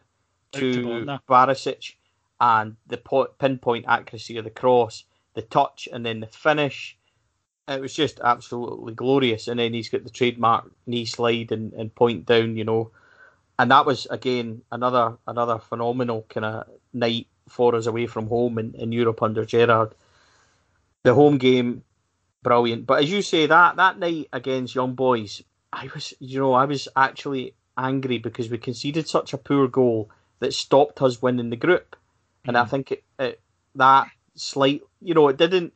B: to Barisic, and the pinpoint accuracy of the cross, the touch, and then the finish. It was just absolutely glorious. And then he's got the trademark knee slide and, and point down, you know. And that was again another another phenomenal kind of night for us away from home in, in Europe under Gerrard. The home game, brilliant. But as you say, that that night against Young Boys, I was, you know, I was actually angry because we conceded such a poor goal that stopped us winning the group, and mm. I think it, it, that slight, you know, it didn't.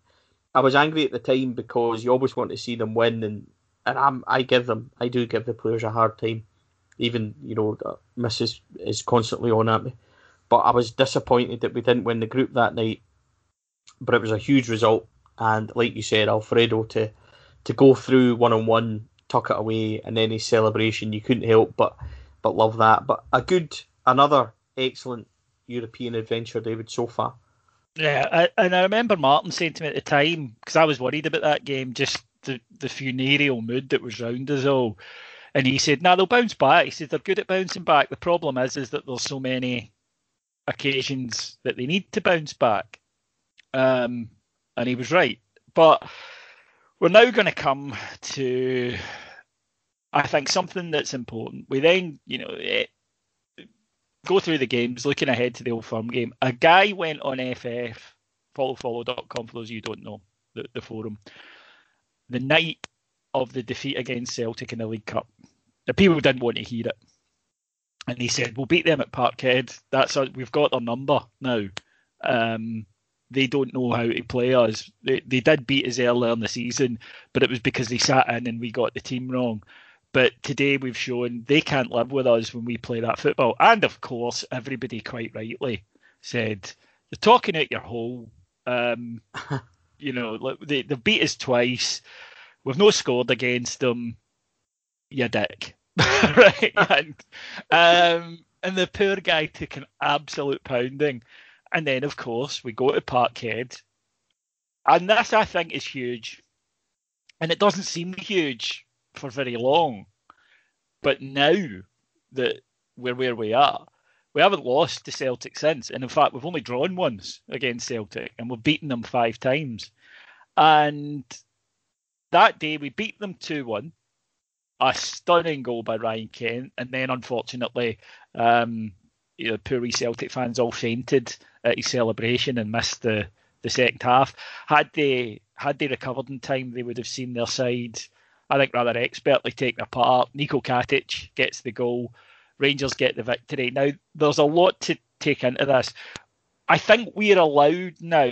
B: I was angry at the time because you always want to see them win, and and I'm, I give them, I do give the players a hard time, even you know, Mrs is constantly on at me, but I was disappointed that we didn't win the group that night, but it was a huge result, and like you said, Alfredo to to go through one on one tuck it away, and his celebration. You couldn't help but but love that. But a good, another excellent European adventure, David, so far.
A: Yeah, I, and I remember Martin saying to me at the time because I was worried about that game, just the the funereal mood that was round us all. And he said, "Now they'll bounce back." He said they're good at bouncing back. The problem is, is that there's so many occasions that they need to bounce back. Um, and he was right. But we're now going to come to, I think, something that's important. We then, you know, it, eh, go through the games, looking ahead to the Old Firm game. A guy went on FF, followfollow.com for those you don't know the, the forum, the night of the defeat against Celtic in the League Cup. The people didn't want to hear it. And he said, We'll beat them at Parkhead. That's a, we've got their number now. Um, they don't know how to play us. They, they did beat us earlier in the season, but it was because they sat in and we got the team wrong. But today we've shown they can't live with us when we play that football. And of course, everybody quite rightly said, You're talking at your hole. Um, you know, they, they beat us twice. We've no scored against them. You dick. right? and, um, and the poor guy took an absolute pounding. And then, of course, we go to Parkhead. And this, I think, is huge. And it doesn't seem huge for very long. But now that we're where we are, we haven't lost to Celtic since. And in fact, we've only drawn once against Celtic and we've beaten them five times. And that day we beat them 2 1. A stunning goal by Ryan Kent. And then, unfortunately, um, you know, poor Celtic fans all fainted at his celebration and missed the, the second half. Had they had they recovered in time, they would have seen their side, I think, rather expertly taken apart. Niko Katic gets the goal. Rangers get the victory. Now, there's a lot to take into this. I think we're allowed now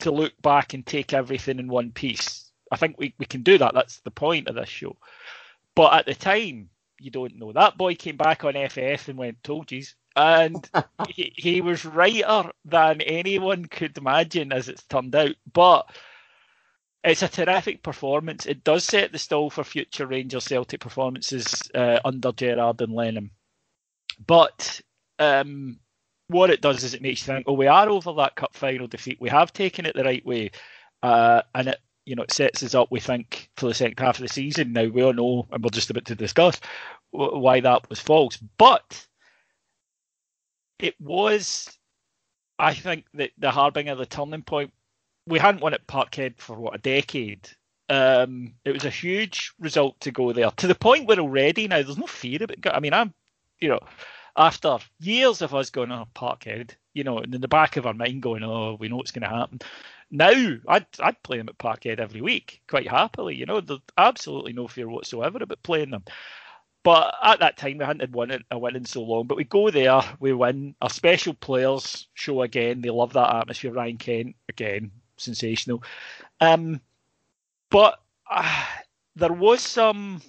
A: to look back and take everything in one piece. I think we, we can do that. That's the point of this show. But at the time, you don't know. That boy came back on FF and went, told you and he, he was righter than anyone could imagine, as it's turned out. But it's a terrific performance. It does set the stall for future Rangers Celtic performances uh, under Gerrard and Lennon. But um, what it does is it makes you think, oh, we are over that cup final defeat. We have taken it the right way, uh, and it you know it sets us up. We think for the second half of the season. Now we all know, and we're just about to discuss why that was false. But it was, I think, that the harbinger, the turning point. We hadn't won at Parkhead for what a decade. Um, it was a huge result to go there to the point where already now there's no fear about. I mean, I'm, you know, after years of us going on oh, Parkhead, you know, and in the back of our mind going, oh, we know what's going to happen. Now, I'd I'd play them at Parkhead every week quite happily. You know, there's absolutely no fear whatsoever about playing them. But at that time, we hadn't won a win in so long. But we go there, we win. Our special players show again. They love that atmosphere. Ryan Kent again, sensational. Um, but uh, there was some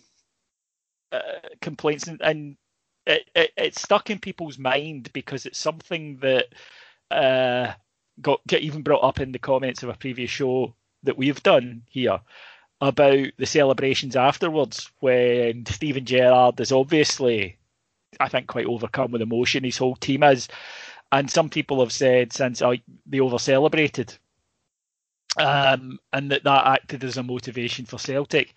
A: uh, complaints, and, and it, it, it, stuck in people's mind because it's something that uh, got, got even brought up in the comments of a previous show that we've done here about the celebrations afterwards when Steven Gerrard is obviously, I think, quite overcome with emotion. His whole team is. And some people have said since oh, they over celebrated um, and that that acted as a motivation for Celtic.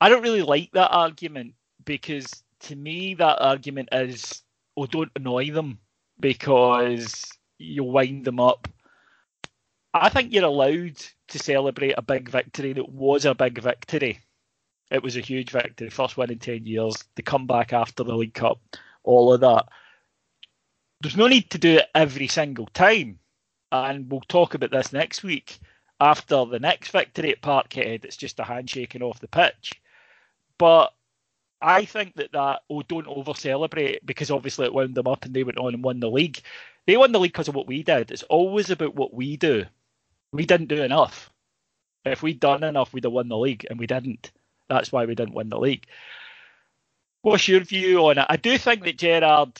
A: I don't really like that argument because to me, that argument is, oh, don't annoy them because you'll wind them up. I think you're allowed to celebrate a big victory that was a big victory. It was a huge victory, first win in 10 years, the comeback after the League Cup, all of that. There's no need to do it every single time. And we'll talk about this next week. After the next victory at Parkhead, it's just a handshaking off the pitch. But I think that that, oh, don't over celebrate because obviously it wound them up and they went on and won the league. They won the league because of what we did. It's always about what we do we didn't do enough. If we'd done enough, we'd have won the league, and we didn't. That's why we didn't win the league. What's your view on it? I do think that Gerrard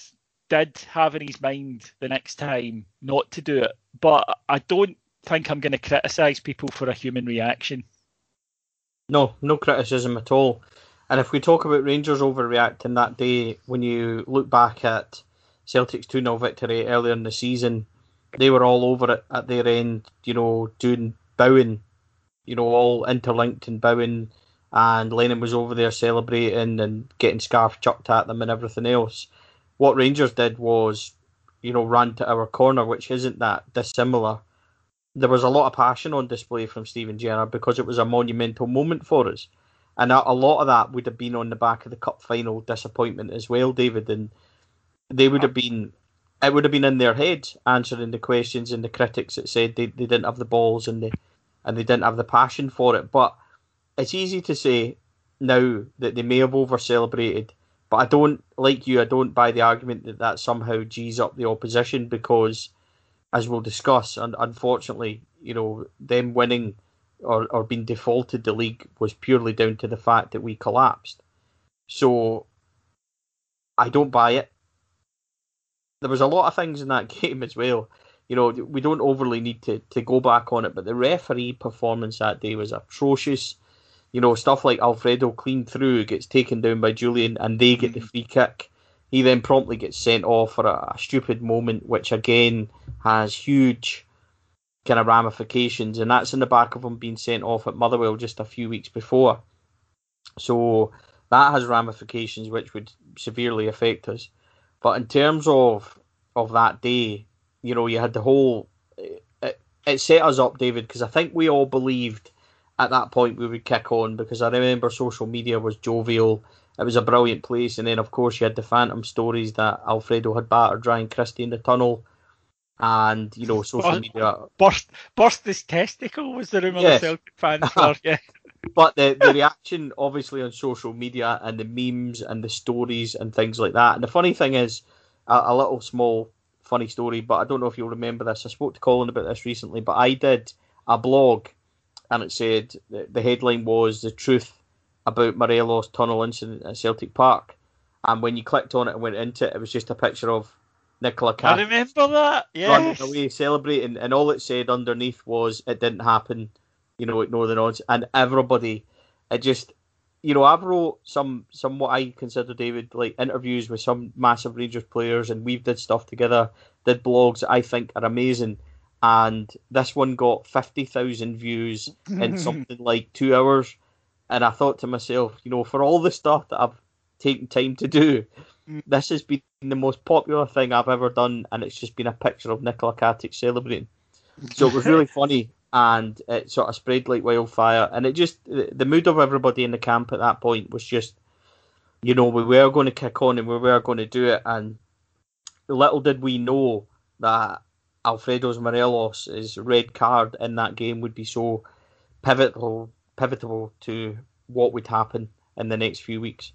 A: did have in his mind the next time not to do it, but I don't think I'm going to criticise people for a human reaction.
B: No, no criticism at all. And if we talk about Rangers overreacting that day, when you look back at Celtic's 2 0 victory earlier in the season, they were all over it at their end, you know, doing bowing, you know, all interlinked and bowing. And Lennon was over there celebrating and getting scarf chucked at them and everything else. What Rangers did was, you know, ran to our corner, which isn't that dissimilar. There was a lot of passion on display from Steven Gerrard because it was a monumental moment for us. And a, a lot of that would have been on the back of the cup final disappointment as well, David. And they would have been it would have been in their heads answering the questions and the critics that said they, they didn't have the balls and they and they didn't have the passion for it. But it's easy to say now that they may have over celebrated, but I don't like you. I don't buy the argument that that somehow g's up the opposition because, as we'll discuss, and unfortunately, you know, them winning or or being defaulted the league was purely down to the fact that we collapsed. So I don't buy it there was a lot of things in that game as well. You know, we don't overly need to, to go back on it, but the referee performance that day was atrocious. You know, stuff like Alfredo clean through, gets taken down by Jullien and they get the mm. free kick. He then promptly gets sent off for a, a stupid moment, which again has huge kind of ramifications, and that's in the back of him being sent off at Motherwell just a few weeks before. So that has ramifications which would severely affect us. But in terms of of that day, you know, you had the whole. It, it set us up, David, because I think we all believed at that point we would kick on because I remember social media was jovial. It was a brilliant place, and then of course you had the phantom stories that Alfredo had battered Ryan Christie in the tunnel, and you know social burst, media
A: burst burst his testicle was the rumour yes. the Celtic fans were, yeah
B: but the, the reaction obviously on social media and the memes and the stories and things like that. And the funny thing is, a, a, little small funny story, but I don't know if you'll remember this. I spoke to Colin about this recently, but I did a blog and it said the headline was the truth about Morelos tunnel incident at Celtic Park. And when you clicked on it and went into it, it was just a picture of Nicola
A: Cat. I remember that. Yeah. Running
B: away, celebrating, and all it said underneath was it didn't happen you know, ignore the odds, and everybody, it just, you know, I've wrote some, some what I consider David like interviews with some massive Rangers players, and we've did stuff together, did blogs that I think are amazing, and this one got fifty thousand views in something like two hours, and I thought to myself, you know, for all the stuff that I've taken time to do, mm. this has been the most popular thing I've ever done, and it's just been a picture of Nikola Katic celebrating. So it was really funny and it sort of spread like wildfire. And it just the mood of everybody in the camp at that point was just, you know, we were going to kick on and we were going to do it. And little did we know that Alfredo's Morelos' red card in that game would be so pivotal, pivotal to what would happen in the next few weeks.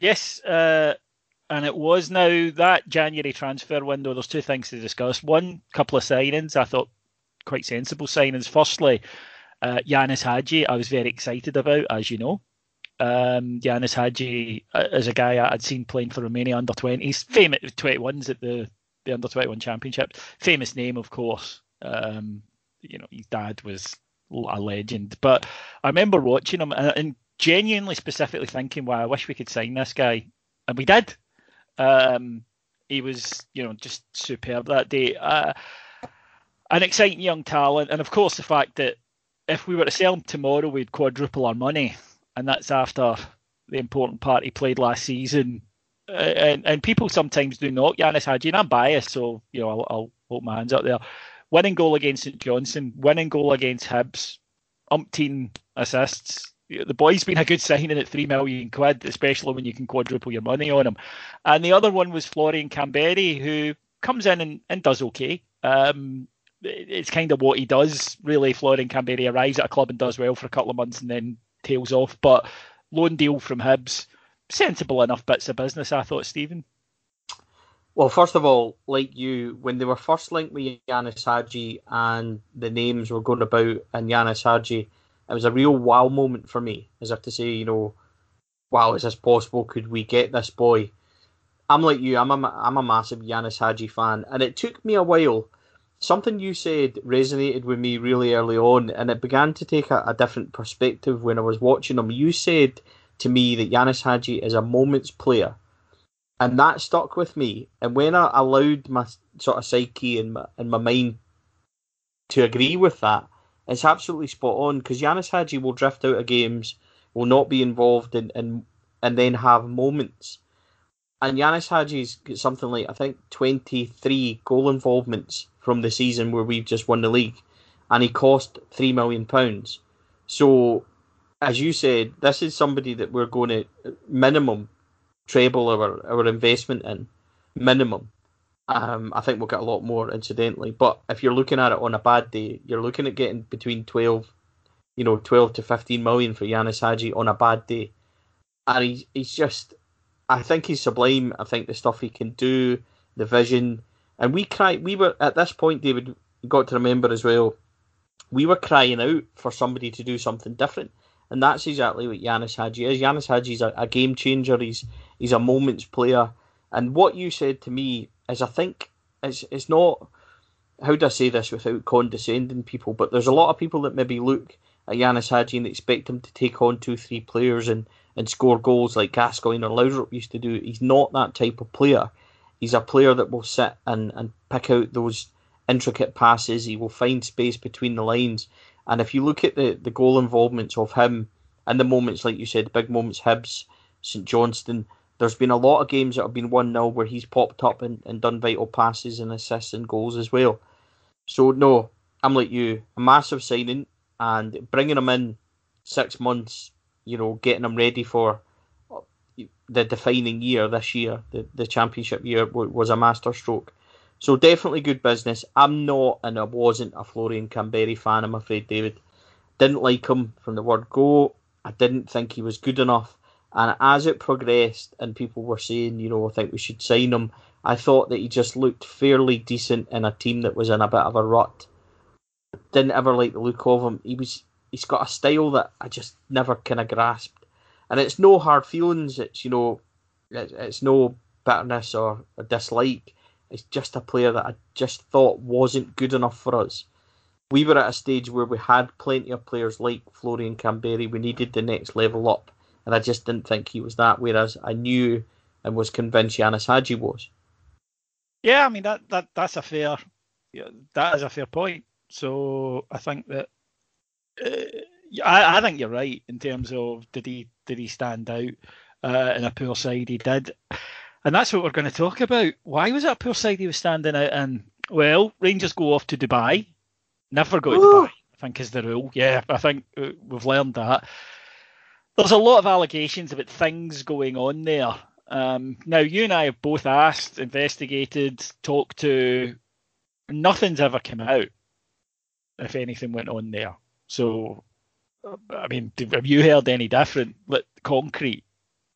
A: Yes, uh, and it was now that January transfer window. There's two things to discuss. One, couple of signings. I thought quite sensible signings. Firstly, uh, Ianis Hagi, I was very excited about, as you know. Um, Ianis Hagi uh, is a guy I'd seen playing for Romania under 20s, famous 21s at the, the under 21 championship. Famous name, of course. Um, you know, his dad was a legend. But I remember watching him and, and genuinely, specifically thinking, wow, I wish we could sign this guy. And we did. Um, he was, you know, just superb that day. Uh, an exciting young talent, and of course the fact that if we were to sell him tomorrow, we'd quadruple our money, and that's after the important part he played last season. Uh, and and people sometimes do knock Ianis Hagi, and I'm biased, so you know I'll, I'll hold my hands up there. Winning goal against St Johnstone, winning goal against Hibs, umpteen assists. The boy's been a good signing at three million quid, especially when you can quadruple your money on him. And the other one was Florian Kamberi, who comes in and, and does okay. Um, it's kind of what he does, really. Florian Kamberi arrives at a club and does well for a couple of months and then tails off. But loan deal from Hibs, sensible enough bits of business, I thought, Stephen.
B: Well, first of all, like you, when they were first linked with Ianis Hagi and the names were going about and Ianis Hagi, it was a real wow moment for me, as if to say, you know, wow, is this possible? Could we get this boy? I'm like you, I'm a, I'm a massive Ianis Hagi fan, and it took me a while something you said resonated with me really early on, and it began to take a, a different perspective when I was watching him. You said to me that Ianis Hagi is a moments player, and that stuck with me. And when I allowed my sort of psyche and my and my mind to agree with that, it's absolutely spot on because Ianis Hagi will drift out of games, will not be involved in, in and then have moments. And Ianis Hagi's got something like I think twenty three goal involvements from the season where we've just won the league, and he cost three million pounds. So, as you said, this is somebody that we're going to minimum treble our, our investment in minimum. Um, I think we'll get a lot more incidentally, but if you're looking at it on a bad day, you're looking at getting between twelve, you know, twelve to fifteen million for Ianis Hagi on a bad day, and he's he's just, I think he's sublime. I think the stuff he can do, the vision, and we cry. We were at this point, David. Got to remember as well. We were crying out for somebody to do something different, and that's exactly what Ianis Hagi is. Ianis Hagi is a, a game changer. He's he's a moments player. And what you said to me is, I think it's it's not. How do I say this without condescending people? But there's a lot of people that maybe look at Ianis Hagi and expect him to take on two, three players and, and score goals like Gascoigne or Laudrup used to do. He's not that type of player. He's a player that will sit and, and pick out those intricate passes. He will find space between the lines. And if you look at the, the goal involvements of him and the moments, like you said, big moments, Hibs, St Johnstone, there's been a lot of games that have been 1 0 where he's popped up and, and done vital passes and assists and goals as well. So, no, I'm like you, a massive signing and bringing him in six months, you know, getting him ready for uh, the defining year this year, the, the championship year, was a masterstroke. So, definitely good business. I'm not and I wasn't a Florian Kamberi fan, I'm afraid, David. Didn't like him from the word go. I didn't think he was good enough. And as it progressed and people were saying, you know, I think we should sign him, I thought that he just looked fairly decent in a team that was in a bit of a rut. Didn't ever like the look of him. He was he's got a style that I just never kind of grasped. And it's no hard feelings. It's you know, it's, no bitterness or a dislike. It's just a player that I just thought wasn't good enough for us. We were at a stage where we had plenty of players like Florian Kamberi. We needed the next level up and I just didn't think he was that. Whereas I knew and was convinced Ianis Hagi was.
A: Yeah, I mean that that that's a fair yeah, that is a fair point. So I think that uh, I, I think you're right in terms of did he did he stand out uh, in a poor side? He did, and that's what we're going to talk about. Why was it a poor side he was standing out in? Well, Rangers go off to Dubai. Never go to Dubai. I think is the rule. Yeah, I think uh, we've learned that there's a lot of allegations about things going on there. Um, now, you and I have both asked, investigated, talked to. Nothing's ever come out if anything went on there. So, I mean, have you heard any different, like concrete?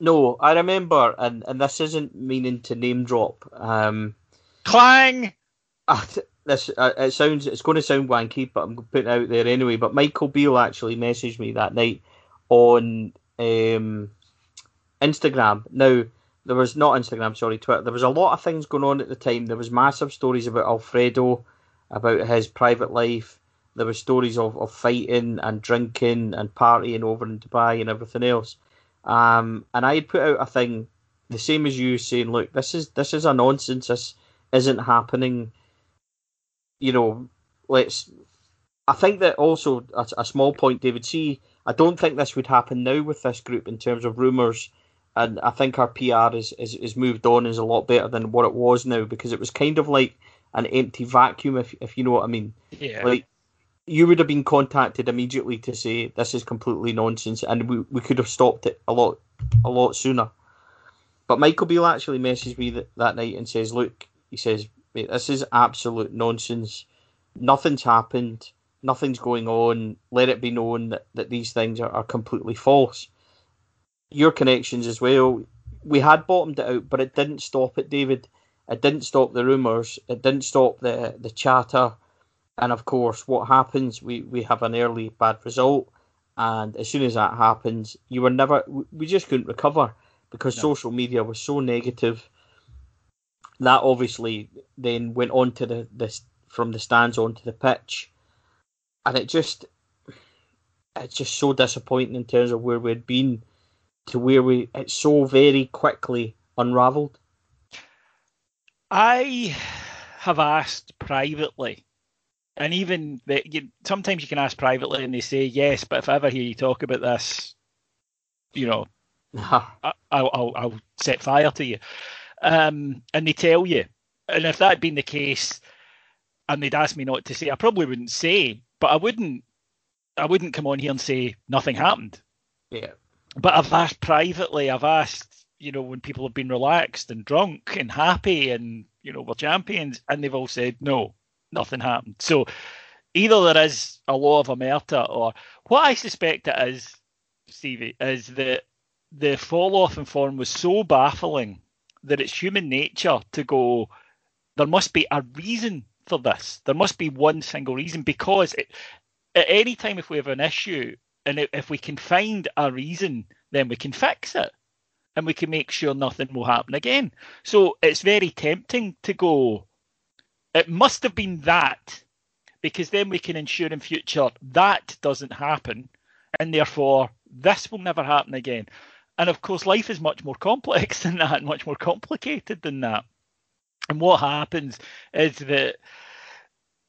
B: No, I remember, and, and this isn't meaning to name drop. Um,
A: Clang.
B: This uh, it sounds it's going to sound wanky, but I'm putting it out there anyway. But Michael Beale actually messaged me that night on um, Instagram. Now, there was not Instagram, sorry, Twitter. There was a lot of things going on at the time. There was massive stories about Alfredo, about his private life. There were stories of, of fighting and drinking and partying over in Dubai and everything else. Um, and I had put out a thing, the same as you, saying, "Look, this is this is a nonsense. This isn't happening." You know, let's. I think that also a, a small point, David. See, I don't think this would happen now with this group in terms of rumours. And I think our PR is, is, is moved on is a lot better than what it was now because it was kind of like an empty vacuum, if, if you know what I mean.
A: Yeah.
B: Like, you would have been contacted immediately to say this is completely nonsense, and we, we could have stopped it a lot a lot sooner. But Michael Beale actually messaged me that, that night and says, "Look," he says, "this is absolute nonsense. Nothing's happened nothing's going on, let it be known that, that these things are, are completely false. Your connections as well, we had bottomed it out, but it didn't stop it, David. It didn't stop the rumours, it didn't stop the, the chatter. And of course, what happens, we, we have an early bad result. And as soon as that happens, you were never, we just couldn't recover because no. social media was so negative. That obviously then went on to the, the from the stands onto the pitch and it just it's just so disappointing in terms of where we'd been to where we it's so very quickly unravelled.
A: I have asked privately, and even the, you, sometimes you can ask privately, and they say yes. But if I ever hear you talk about this, you know, I, will I'll, I'll set fire to you. Um, and they tell you, and if that had been the case, and they'd asked me not to say, I probably wouldn't say, but I wouldn't, I wouldn't come on here and say nothing happened.
B: Yeah.
A: But I've asked privately. I've asked, you know, when people have been relaxed and drunk and happy, and you know, we're champions, and they've all said no, nothing happened. So either there is a law of omerta, or what I suspect it is, Stevie, is that the fall off in form was so baffling that it's human nature to go, there must be a reason for this. There must be one single reason because it, at any time if we have an issue and if we can find a reason, then we can fix it and we can make sure nothing will happen again. So it's very tempting to go, it must have been that because then we can ensure in future that doesn't happen and therefore this will never happen again. And of course, life is much more complex than that, much more complicated than that. And what happens is that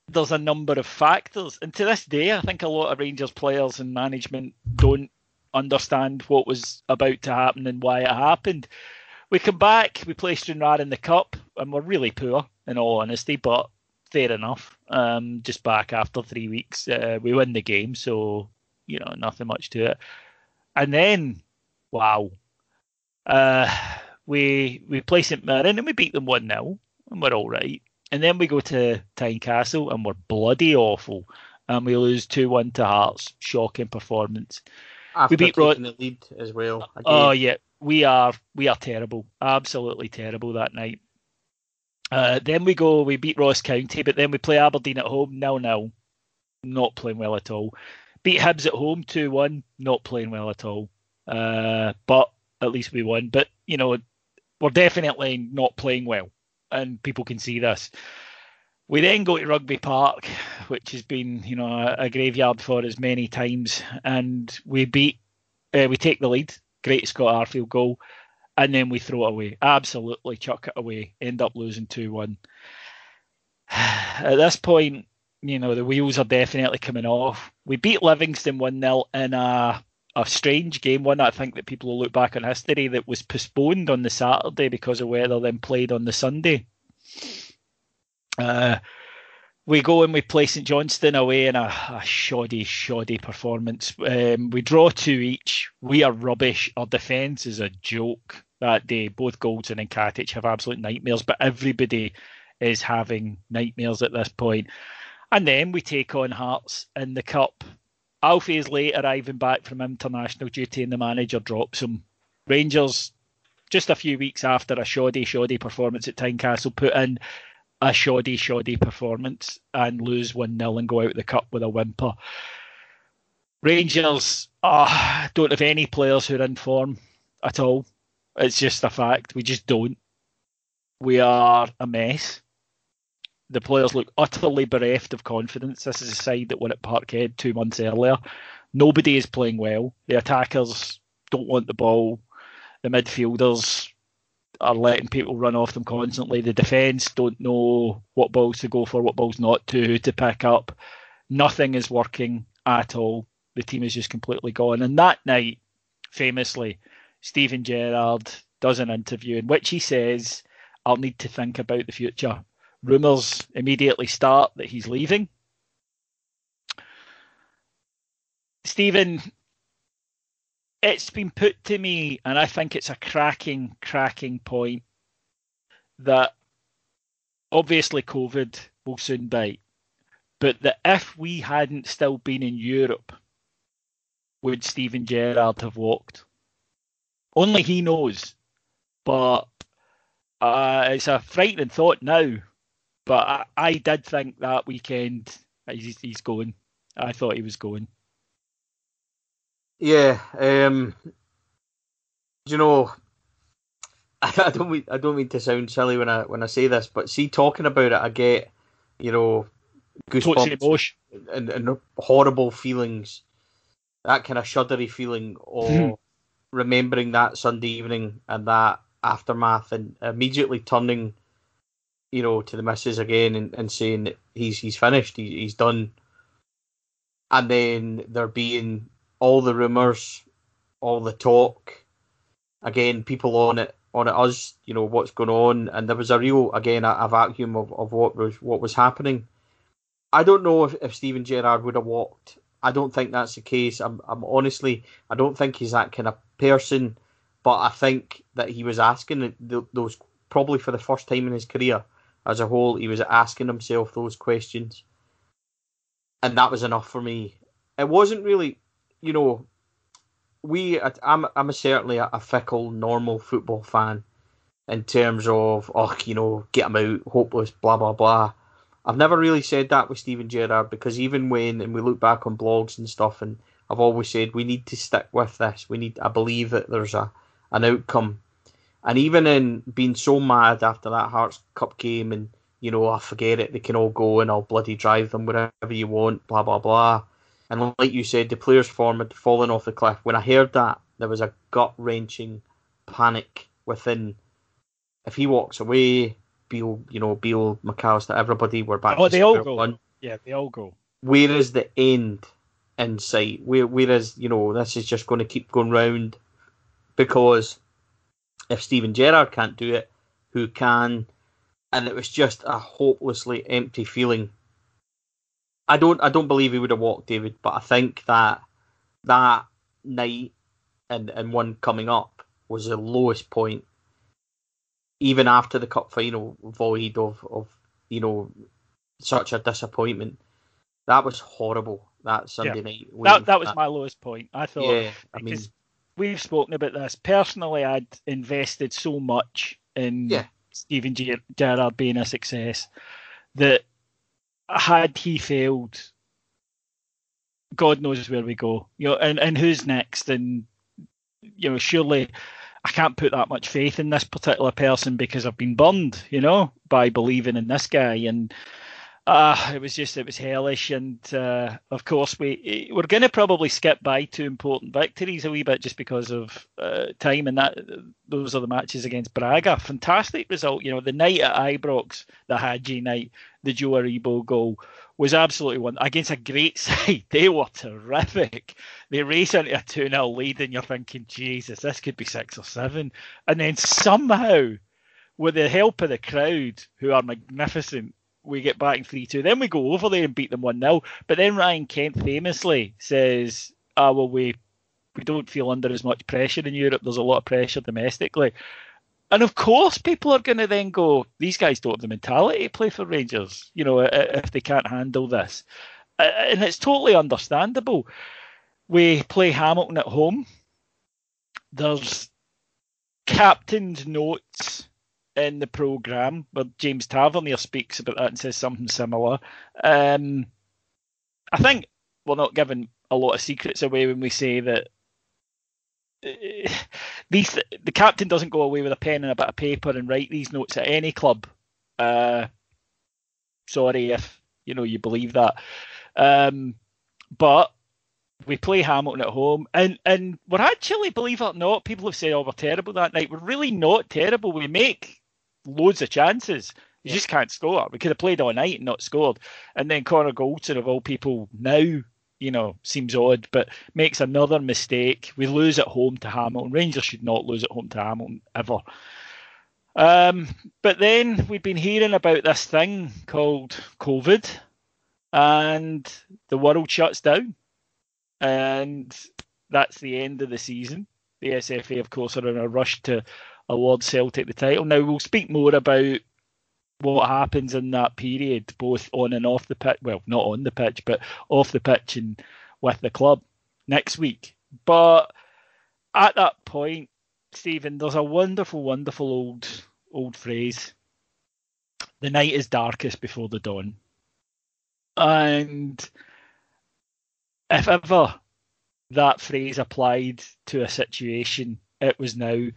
A: there's a number of factors. And to this day, I think a lot of Rangers players and management don't understand what was about to happen and why it happened. We come back, we play Stranraer in the Cup, and we're really poor, in all honesty, but fair enough. Um, just back after three weeks, uh, we win the game, so, you know, nothing much to it. And then Wow. Uh, we we play St Mirren and we beat them 1 0, and we're all right. And then we go to Tynecastle and we're bloody awful. And we lose 2 1 to Hearts. Shocking performance.
B: After we beat Rod- the lead as well.
A: Again. Oh, yeah. We are we are terrible. Absolutely terrible that night. Uh, then we go, we beat Ross County, but then we play Aberdeen at home, nil nil. Not playing well at all. Beat Hibs at home 2 1, not playing well at all. Uh, but at least we won. But you know, we're definitely not playing well, and people can see this. We then go to Rugby Park, which has been you know a, graveyard for us many times, and we beat. Uh, we take the lead. Great Scott Arfield goal, and then we throw it away. Absolutely chuck it away. End up losing two one. At this point, you know the wheels are definitely coming off. We beat Livingston one 0 in a a strange game, one I think that people will look back on history that was postponed on the Saturday because of weather, then played on the Sunday. Uh, we go and we play St Johnstone away in a, a shoddy, shoddy performance. Um, we draw two each. We are rubbish. Our defence is a joke that day. Both Goldson and Katic have absolute nightmares, but everybody is having nightmares at this point. And then we take on Hearts in the Cup Alfie is late arriving back from international duty and the manager drops him. Rangers, just a few weeks after a shoddy, shoddy performance at Tynecastle, put in a shoddy, shoddy performance and lose 1 0 and go out the cup with a whimper. Rangers oh, don't have any players who are in form at all. It's just a fact. We just don't. We are a mess the players look utterly bereft of confidence. This is a side that won at Parkhead two months earlier. Nobody is playing well. The attackers don't want the ball. The midfielders are letting people run off them constantly. The defence don't know what balls to go for, what balls not to, to pick up. Nothing is working at all. The team is just completely gone. And that night, famously, Steven Gerrard does an interview in which he says, I'll need to think about the future rumours immediately start that he's leaving. Steven, it's been put to me, and I think it's a cracking, cracking point that obviously COVID will soon bite, but that if we hadn't still been in Europe, would Steven Gerrard have walked? Only he knows, but uh, it's a frightening thought now but I, I did think that weekend he's, he's going. I thought he was going.
B: Yeah, um, you know, I, don't mean I don't mean to sound silly when I when I say this, but see, talking about it, I get you know goosebumps and, and horrible feelings, that kind of shuddery feeling of hmm. remembering that Sunday evening and that aftermath, and immediately turning you know, to the missus again and, and saying that he's he's finished, he, he's done. And then there being all the rumours, all the talk, again, people on it on it us, you know, what's going on, and there was a real again a, a vacuum of, of what was what was happening. I don't know if, if Steven Gerrard would have walked. I don't think that's the case. I'm, I'm honestly, I don't think he's that kind of person. But I think that he was asking those probably for the first time in his career as a whole. He was asking himself those questions, and that was enough for me. It wasn't really, you know, we. I'm I'm certainly a, fickle, normal football fan in terms of oh, you know, get him out, hopeless, blah blah blah. I've never really said that with Steven Gerrard because even when and we look back on blogs and stuff, and I've always said we need to stick with this. We need. I believe that there's a an outcome, and even in being so mad after that Hearts Cup game, and you know, I forget it. They can all go and I'll bloody drive them wherever you want. Blah blah blah. And like you said, the players' form had fallen off the cliff. When I heard that, there was a gut wrenching panic within. If he walks away, Beale, you know, Beale, McAllister, everybody were back.
A: Oh, they all go. One. Yeah, they all go.
B: Where is the end in sight? Where, where is you know this is just going to keep going round because if Steven Gerrard can't do it, who can? And it was just a hopelessly empty feeling. I don't, I don't believe he would have walked David, but I think that that night and and one coming up was the lowest point even after the cup final void of of you know such a disappointment. That was horrible. That Sunday yeah. night.
A: That that was my lowest point. I thought yeah, I mean, we've spoken about this. Personally, I'd invested so much in
B: yeah.
A: Steven Gerrard being a success that had he failed, God knows where we go. You know, and, and who's next? And you know, surely I can't put that much faith in this particular person because I've been burned, you know, by believing in this guy. And uh, it was just, it was hellish. And uh, of course, we, we're going to probably skip by two important victories a wee bit just because of uh, time. And that those are the matches against Braga. Fantastic result. You know, the night at Ibrox, the Hagi night, the Joe Aribo goal was absolutely one against a great side. They were terrific. They race into a 2 0 lead, and you're thinking, Jesus, this could be six or seven. And then somehow, with the help of the crowd, who are magnificent, we get back in 3 2. Then we go over there and beat them 1 0. But then Ryan Kent famously says, Ah, well, we, we don't feel under as much pressure in Europe. There's a lot of pressure domestically. And of course, people are going to then go, these guys don't have the mentality to play for Rangers, you know, if they can't handle this. And it's totally understandable. We play Hamilton at home. There's captain's notes in the programme where James Tavernier speaks about that and says something similar. Um, I think we're not giving a lot of secrets away when we say that these the captain doesn't go away with a pen and a bit of paper and write these notes at any club. Uh, sorry if you know you believe that, um, but we play Hamilton at home, and and we're actually, believe it or not, people have said, "Oh, we're terrible that night." We're really not terrible. We make loads of chances. You yeah. just can't score. We could have played all night and not scored. And then Connor Goldson, of all people, now you know, seems odd, but makes another mistake. We lose at home to Hamilton. Rangers should not lose at home to Hamilton ever. Um, but then we've been hearing about this thing called COVID, and the world shuts down, and that's the end of the season. The SFA, of course, are in a rush to award Celtic the title. Now we'll speak more about what happens in that period, both on and off the pitch. Well, not on the pitch, but off the pitch and with the club next week. But at that point, Steven, there's a wonderful, wonderful old old phrase. The night is darkest before the dawn. And if ever that phrase applied to a situation, it was now.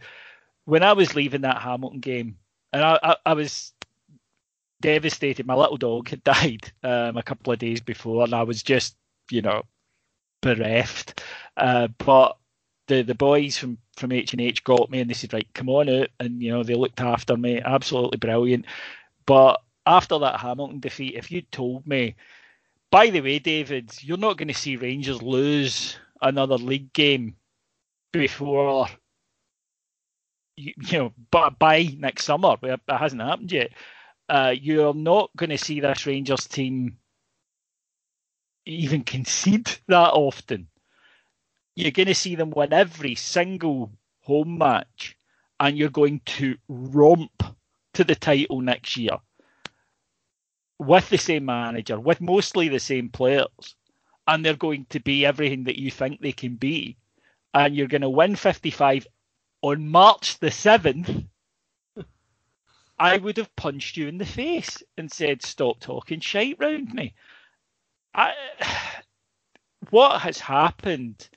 A: When I was leaving that Hamilton game, and I, I, I was devastated. My little dog had died um, a couple of days before, and I was just, you know, bereft. Uh, but the the boys from from H and H got me, and they said, "Right, come on out," and you know they looked after me, absolutely brilliant. But after that Hamilton defeat, if you told me, by the way, David, you're not going to see Rangers lose another league game before you, you know, by next summer, it hasn't happened yet. Uh, you're not going to see this Rangers team even concede that often. You're going to see them win every single home match, and you're going to romp to the title next year with the same manager, with mostly the same players, and they're going to be everything that you think they can be. And you're going to win 55 on March the 7th. I would have punched you in the face and said, Stop talking shite round me. I, what has happened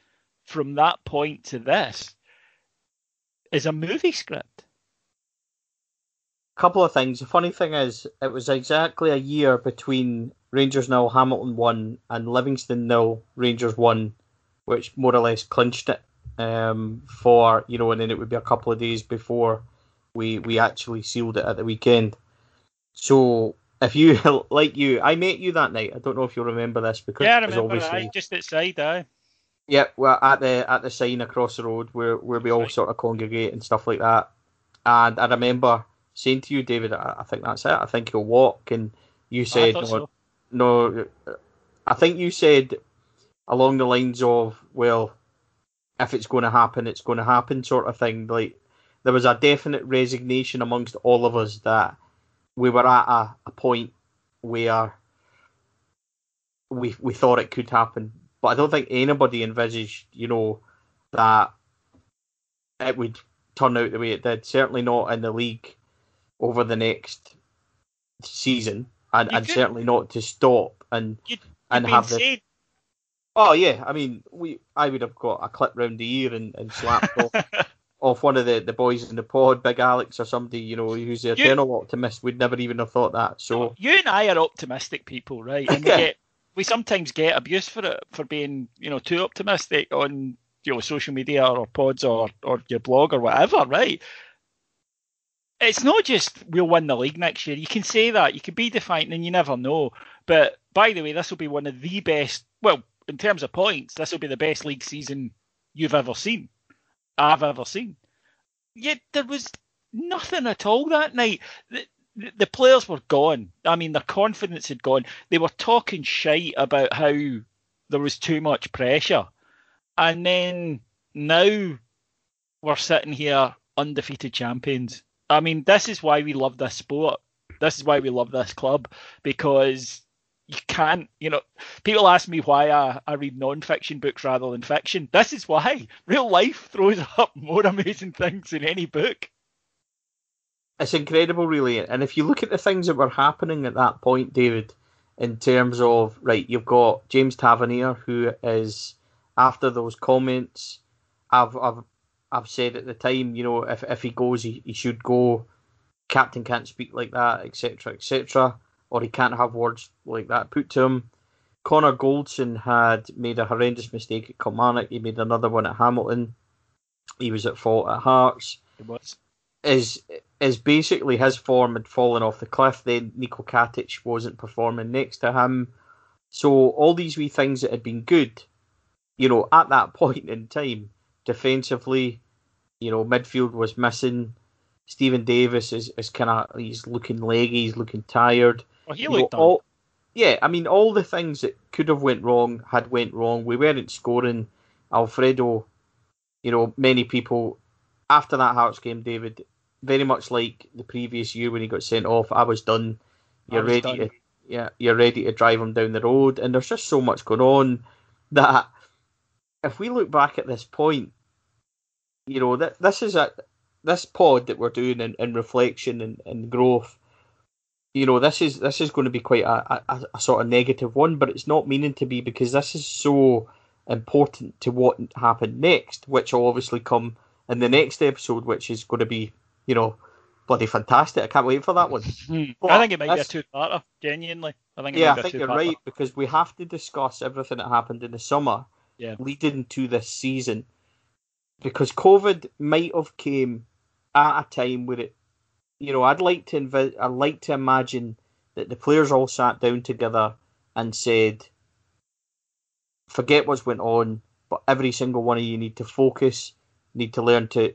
A: from that point to this is a movie script.
B: Couple of things. The funny thing is, it was exactly a year between Rangers nil, Hamilton one, and Livingston nil, Rangers one, which more or less clinched it um, for you know, and then it would be a couple of days before we we actually sealed it at the weekend. So if you like you, I met you that night. I don't know if you remember this because
A: yeah, I remember. Obviously, I, just outside, aye.
B: Yeah, well, at the at the sign across the road where where we all right. sort of congregate and stuff like that. And I remember saying to you, David, I, I think that's it. I think he'll walk. And you said no, so. no. I think you said along the lines of, well, if it's going to happen, it's going to happen, sort of thing. Like there was a definite resignation amongst all of us that we were at a, a point where we we thought it could happen, but I don't think anybody envisaged, you know, that it would turn out the way it did. Certainly not in the league over the next season, and, and certainly not to stop and and have the. Oh yeah, I mean, we I would have got a clip round the ear and, and slapped off off one of the, the boys in the pod, Big Alex or somebody, you know, who's the eternal you, optimist. We'd never even have thought that. So oh,
A: you and I are optimistic people, right? And we, get, we sometimes get abuse for it for being, you know, too optimistic on you know social media or pods or or your blog or whatever, right? It's not just we'll win the league next year. You can say that, you can be defiant, and you never know. But by the way, this will be one of the best. Well, in terms of points, this will be the best league season you've ever seen. I've ever seen. Yet there was nothing at all that night. The, the, players were gone. I mean, their confidence had gone. They were talking shite about how there was too much pressure. And then now we're sitting here undefeated champions. I mean, this is why we love this sport. This is why we love this club because you can't, you know, people ask me why I, I read non-fiction books rather than fiction. This is why. Real life throws up more amazing things than any book.
B: It's incredible, really. And if you look at the things that were happening at that point, David, in terms of, right, you've got James Tavernier, who is, after those comments, I've, I've, I've said at the time, you know, if, if he goes, he, he should go. Captain can't speak like that, etc., etc or he can't have words like that put to him. Connor Goldson had made a horrendous mistake at Kilmarnock. He made another one at Hamilton. He was at fault at Hearts.
A: It was.
B: Is is basically his form had fallen off the cliff. Then Niko Katic wasn't performing next to him. So all these wee things that had been good, you know, at that point in time, defensively, you know, midfield was missing. Steven Davis is, is kind of he's looking leggy, he's looking tired.
A: Well, he looked
B: know, all, Yeah, I mean, all the things that could have went wrong had went wrong. We weren't scoring. Alfredo, you know, many people after that Hearts game, David, very much like the previous year when he got sent off. I was done. You're was ready done. to yeah, you're ready to drive him down the road, and there's just so much going on that if we look back at this point, you know that this is a this pod that we're doing in, in reflection and, and growth you know this is this is going to be quite a, a, a, sort of negative one, but it's not meaning to be because this is so important to what happened next, which will obviously come in the next episode, which is going to be you know bloody fantastic. I can't wait for that one.
A: Hmm. I think it might be a two-parter. Genuinely, I think.
B: yeah, I think you're right because we have to discuss everything that happened in the summer,
A: yeah.
B: leading to this season, because COVID might have came at a time where it you know, I'd like to invi- I'd like to imagine that the players all sat down together and said, forget what's went on, but every single one of you need to focus, need to learn to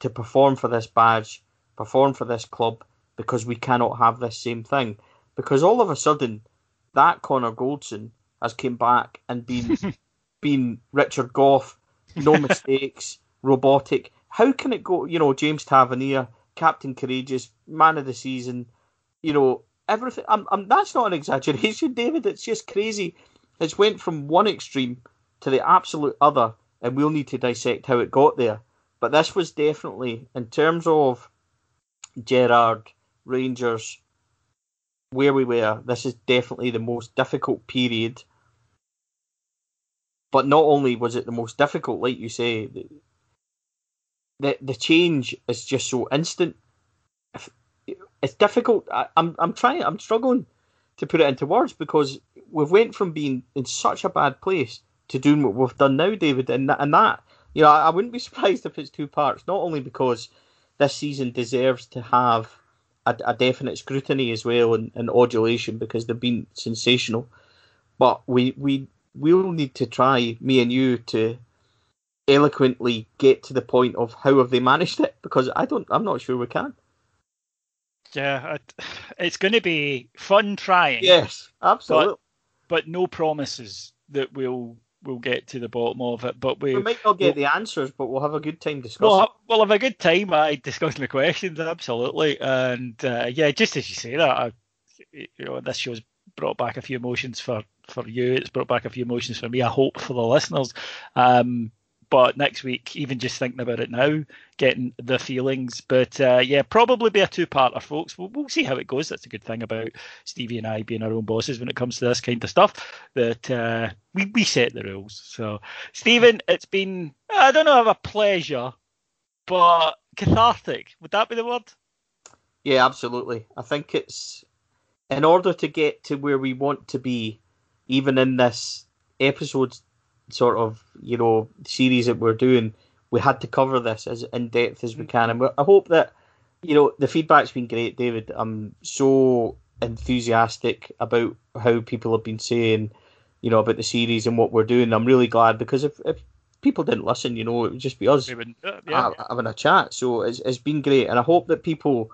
B: to perform for this badge, perform for this club, because we cannot have this same thing. Because all of a sudden, that Connor Goldson has came back and been been Richard Gough, no mistakes, robotic. How can it go? You know, James Tavernier, Captain Courageous, Man of the Season. You know, everything. I'm, I'm, that's not an exaggeration, David. It's just crazy. It's went from one extreme to the absolute other, and we'll need to dissect how it got there. But this was definitely, in terms of Gerrard, Rangers, where we were, this is definitely the most difficult period. But not only was it the most difficult, like you say, the the, change is just so instant. It's difficult. I, I'm I'm trying. I'm struggling to put it into words because we've went from being in such a bad place to doing what we've done now, David, and and that you know I, I wouldn't be surprised if it's two parts. Not only because this season deserves to have a, a definite scrutiny as well and, and adulation because they've been sensational, but we we will need to try me and you to eloquently get to the point of how have they managed it because I don't I'm not sure we can.
A: Yeah, it's going to be fun trying.
B: Yes, absolutely.
A: But, but no promises that we'll we'll get to the bottom of it. But we,
B: we might not get we'll, the answers, but we'll have a good time discussing.
A: We'll, we'll have a good time. I discussing the questions absolutely, and uh, yeah, just as you say that, I, you know, this show's brought back a few emotions for for you. It's brought back a few emotions for me. I hope for the listeners. Um, but next week, even just thinking about it now, getting the feelings. But uh, yeah, probably be a two-parter, folks. We'll, we'll, see how it goes. That's a good thing about Stevie and I being our own bosses when it comes to this kind of stuff. That uh, we we set the rules. So, Steven, it's been I don't know, a pleasure, but cathartic. Would that be the word?
B: Yeah, absolutely. I think it's in order to get to where we want to be, even in this episode sort of you know series that we're doing, we had to cover this as in depth as we mm. can, and I hope that you know the feedback's been great, David. I'm so enthusiastic about how people have been saying, you know, about the series and what we're doing. I'm really glad because if, if people didn't listen, you know, it would just be us uh, yeah. having a chat. So it's, it's been great, and I hope that people,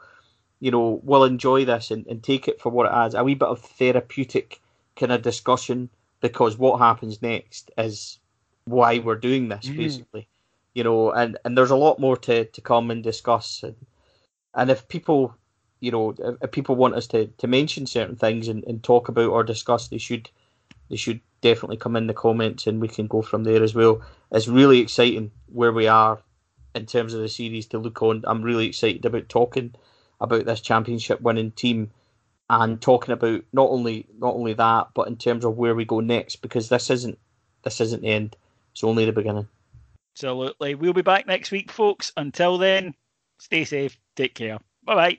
B: you know, will enjoy this and, and take it for what it is—a wee bit of therapeutic kind of discussion because what happens next is why we're doing this mm. basically you know and and there's a lot more to to come and discuss and and if people you know if people want us to to mention certain things and, and talk about or discuss they should they should definitely come in the comments and we can go from there as well it's really exciting where we are in terms of the series to look on i'm really excited about talking about this championship winning team and talking about not only not only that, but in terms of where we go next, because this isn't this isn't the end; it's only the beginning.
A: Absolutely. We'll be back next week, folks. Until then, stay safe. Take care. Bye bye.